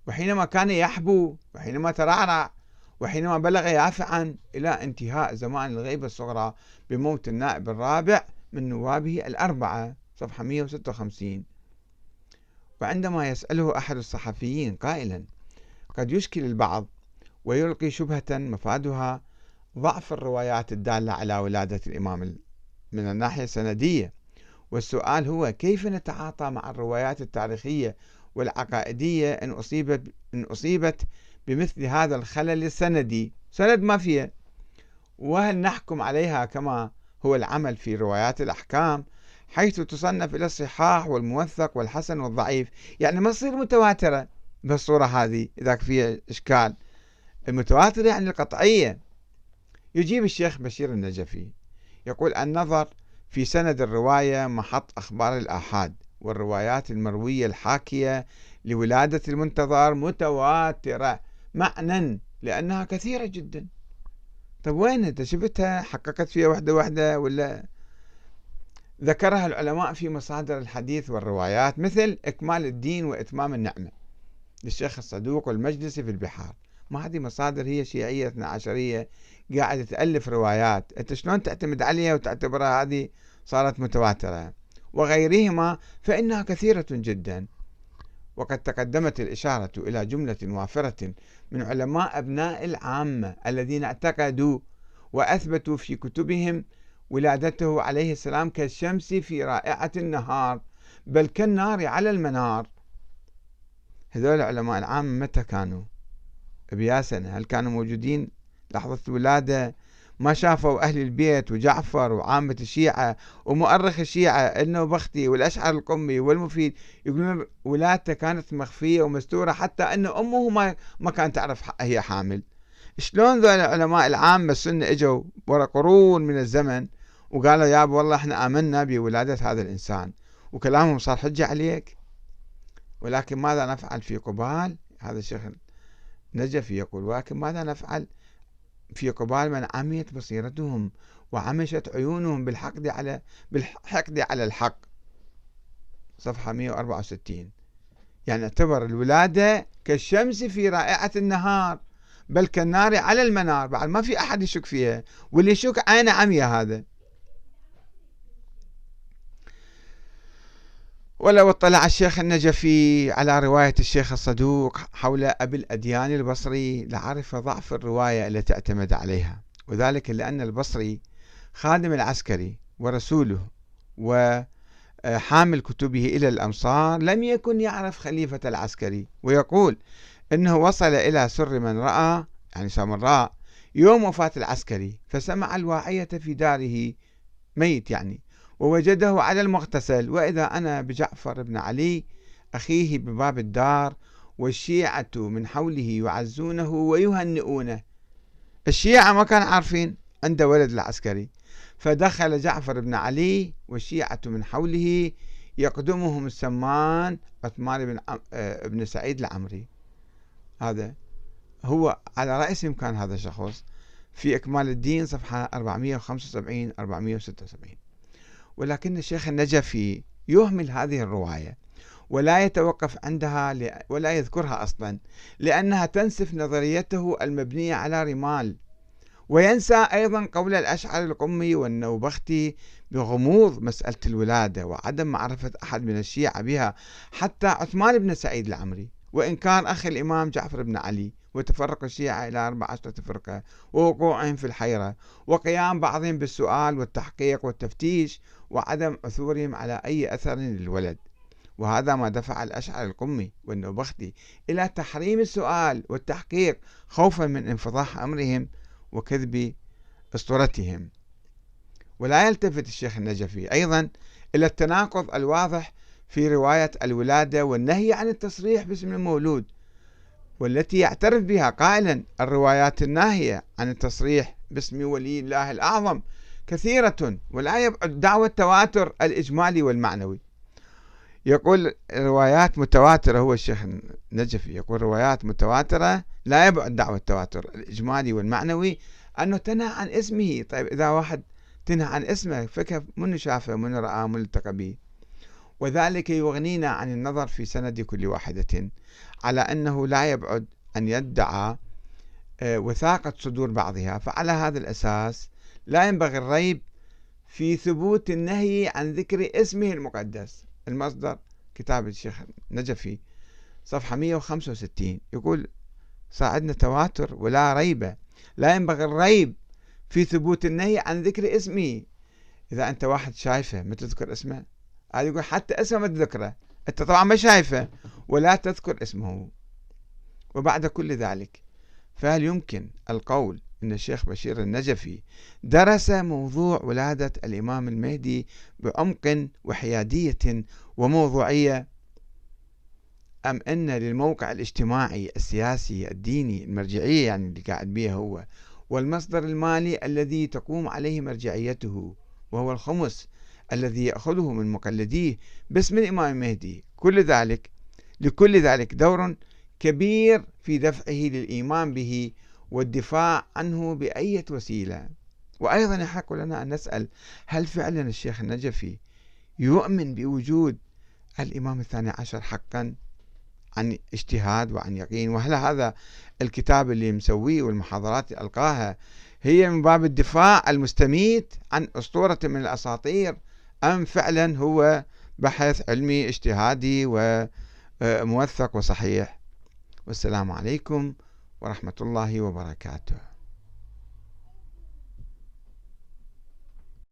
وحينما كان يحبو وحينما ترعرع وحينما بلغ يافعا إلى انتهاء زمان الغيبة الصغرى بموت النائب الرابع من نوابه الأربعة صفحة 156 وعندما يسأله أحد الصحفيين قائلا قد يشكل البعض ويلقي شبهة مفادها ضعف الروايات الدالة على ولادة الإمام من الناحية السندية والسؤال هو كيف نتعاطى مع الروايات التاريخية والعقائدية إن أصيبت إن أصيبت بمثل هذا الخلل السندي؟ سند ما فيها وهل نحكم عليها كما هو العمل في روايات الأحكام حيث تصنف إلى الصحاح والموثق والحسن والضعيف؟ يعني ما تصير متواترة بالصورة هذه إذا فيها إشكال. المتواتر يعني القطعية. يجيب الشيخ بشير النجفي يقول النظر في سند الرواية محط أخبار الآحاد والروايات المروية الحاكية لولادة المنتظر متواترة معنى لأنها كثيرة جدا. طيب وين أنت؟ شفتها؟ حققت فيها وحدة وحدة ولا؟ ذكرها العلماء في مصادر الحديث والروايات مثل إكمال الدين وإتمام النعمة للشيخ الصدوق والمجلسي في البحار. ما هذه مصادر هي شيعية اثنا عشرية قاعدة تألف روايات. أنت شلون تعتمد عليها وتعتبرها هذه صارت متواترة؟ وغيرهما فإنها كثيرة جدا. وقد تقدمت الإشارة إلى جملة وافرة من علماء أبناء العامة الذين اعتقدوا وأثبتوا في كتبهم ولادته عليه السلام كالشمس في رائعة النهار بل كالنار على المنار. هذول علماء العامة متى كانوا؟ بيا سنة هل كانوا موجودين؟ لحظة الولادة ما شافوا أهل البيت وجعفر وعامة الشيعة ومؤرخ الشيعة إنه بختي والأشعر القمي والمفيد يقولون ولادته كانت مخفية ومستورة حتى أن أمه ما, ما كانت تعرف هي حامل. شلون ذول العلماء العامة السنة إجوا ورا قرون من الزمن وقالوا يا والله إحنا آمنا بولادة هذا الإنسان وكلامهم صار حجة عليك؟ ولكن ماذا نفعل في قبال؟ هذا الشيخ نجفي يقول ولكن ماذا نفعل في قبال من عميت بصيرتهم وعمشت عيونهم بالحقد على بالحقد على الحق. صفحة 164 يعني اعتبر الولادة كالشمس في رائعة النهار بل كالنار على المنار. بعد ما في أحد يشك فيها واللي يشك عين عمية هذا. ولو اطلع الشيخ النجفي على رواية الشيخ الصدوق حول أبي الأديان البصري لعرف ضعف الرواية التي اعتمد عليها. وذلك لأن البصري خادم العسكري ورسوله وحامل كتبه إلى الأمصار لم يكن يعرف خليفة العسكري. ويقول إنه وصل إلى سر من رأى يعني سامراء يوم وفاة العسكري فسمع الواعية في داره ميت يعني. ووجده على المغتسل. وإذا أنا بجعفر بن علي أخيه بباب الدار والشيعة من حوله يعزونه ويهنئونه. الشيعة ما كانوا عارفين عند ولد العسكري. فدخل جعفر بن علي والشيعة من حوله يقدمهم السمان عثمان بن آه، ابن سعيد العمري. هذا هو على رأسهم كان هذا الشخص في إكمال الدين صفحة 475 476 ولكن الشيخ النجفي يهمل هذه الرواية ولا يتوقف عندها ولا يذكرها أصلا لأنها تنسف نظريته المبنية على رمال. وينسى أيضا قول الأشعر القمي والنوبختي بغموض مسألة الولادة وعدم معرفة أحد من الشيعة بها حتى عثمان بن سعيد العمري وإن كان أخي الإمام جعفر بن علي وتفرق الشيعة إلى أربع عشرة فرقة ووقوعهم في الحيرة وقيام بعضهم بالسؤال والتحقيق والتفتيش وعدم عثورهم على أي أثر للولد. وهذا ما دفع الأشعر القمي والنوبختي إلى تحريم السؤال والتحقيق خوفا من انفضاح أمرهم وكذب أسطورتهم. ولا يلتفت الشيخ النجفي أيضا إلى التناقض الواضح في رواية الولادة والنهي عن التصريح باسم المولود والتي يعترف بها قائلا الروايات الناهية عن التصريح باسم ولي الله الأعظم كثيرة ولا يبعد دعوة التواتر الإجمالي والمعنوي. يقول روايات متواترة هو الشيخ النجفي يقول روايات متواترة لا يبعد دعوة التواتر الإجمالي والمعنوي أنه تنهى عن اسمه. طيب إذا واحد تنهى عن اسمه فكيف؟ من شافه؟ من رأى من التقى به؟ وذلك يغنينا عن النظر في سند كل واحدة على أنه لا يبعد أن يدعى آه، وثاقة صدور بعضها فعلى هذا الأساس لا ينبغي الريب في ثبوت النهي عن ذكر اسمه المقدس. المصدر كتاب الشيخ نجفي صفحة 165 يقول صاعدنا تواتر ولا ريب. لا ينبغي الريب في ثبوت النهي عن ذكر اسمه. إذا أنت واحد شايفه ما تذكر اسمه هذا يقول حتى اسمه ما تذكره. أنت طبعا ما شايفه ولا تذكر اسمه. وبعد كل ذلك فهل يمكن القول أن الشيخ بشير النجفي درس موضوع ولادة الإمام المهدي بعمق وحيادية وموضوعية. أم أن للموقع الاجتماعي السياسي الديني المرجعية يعني اللي قاعد بيها هو والمصدر المالي الذي تقوم عليه مرجعيته وهو الخمس الذي يأخذه من مقلديه باسم الإمام المهدي. كل ذلك لكل ذلك دور كبير في دفعه للإيمان به والدفاع عنه بأية وسيلة. وأيضا يحق لنا أن نسأل هل فعلا الشيخ النجفي يؤمن بوجود الإمام الثاني عشر حقا عن اجتهاد وعن يقين؟ وهل هذا الكتاب اللي مسويه والمحاضرات اللي ألقاها هي من باب الدفاع المستميت عن أسطورة من الأساطير أم فعلا هو بحث علمي اجتهادي وموثق وصحيح؟ والسلام عليكم ورحمة الله وبركاته.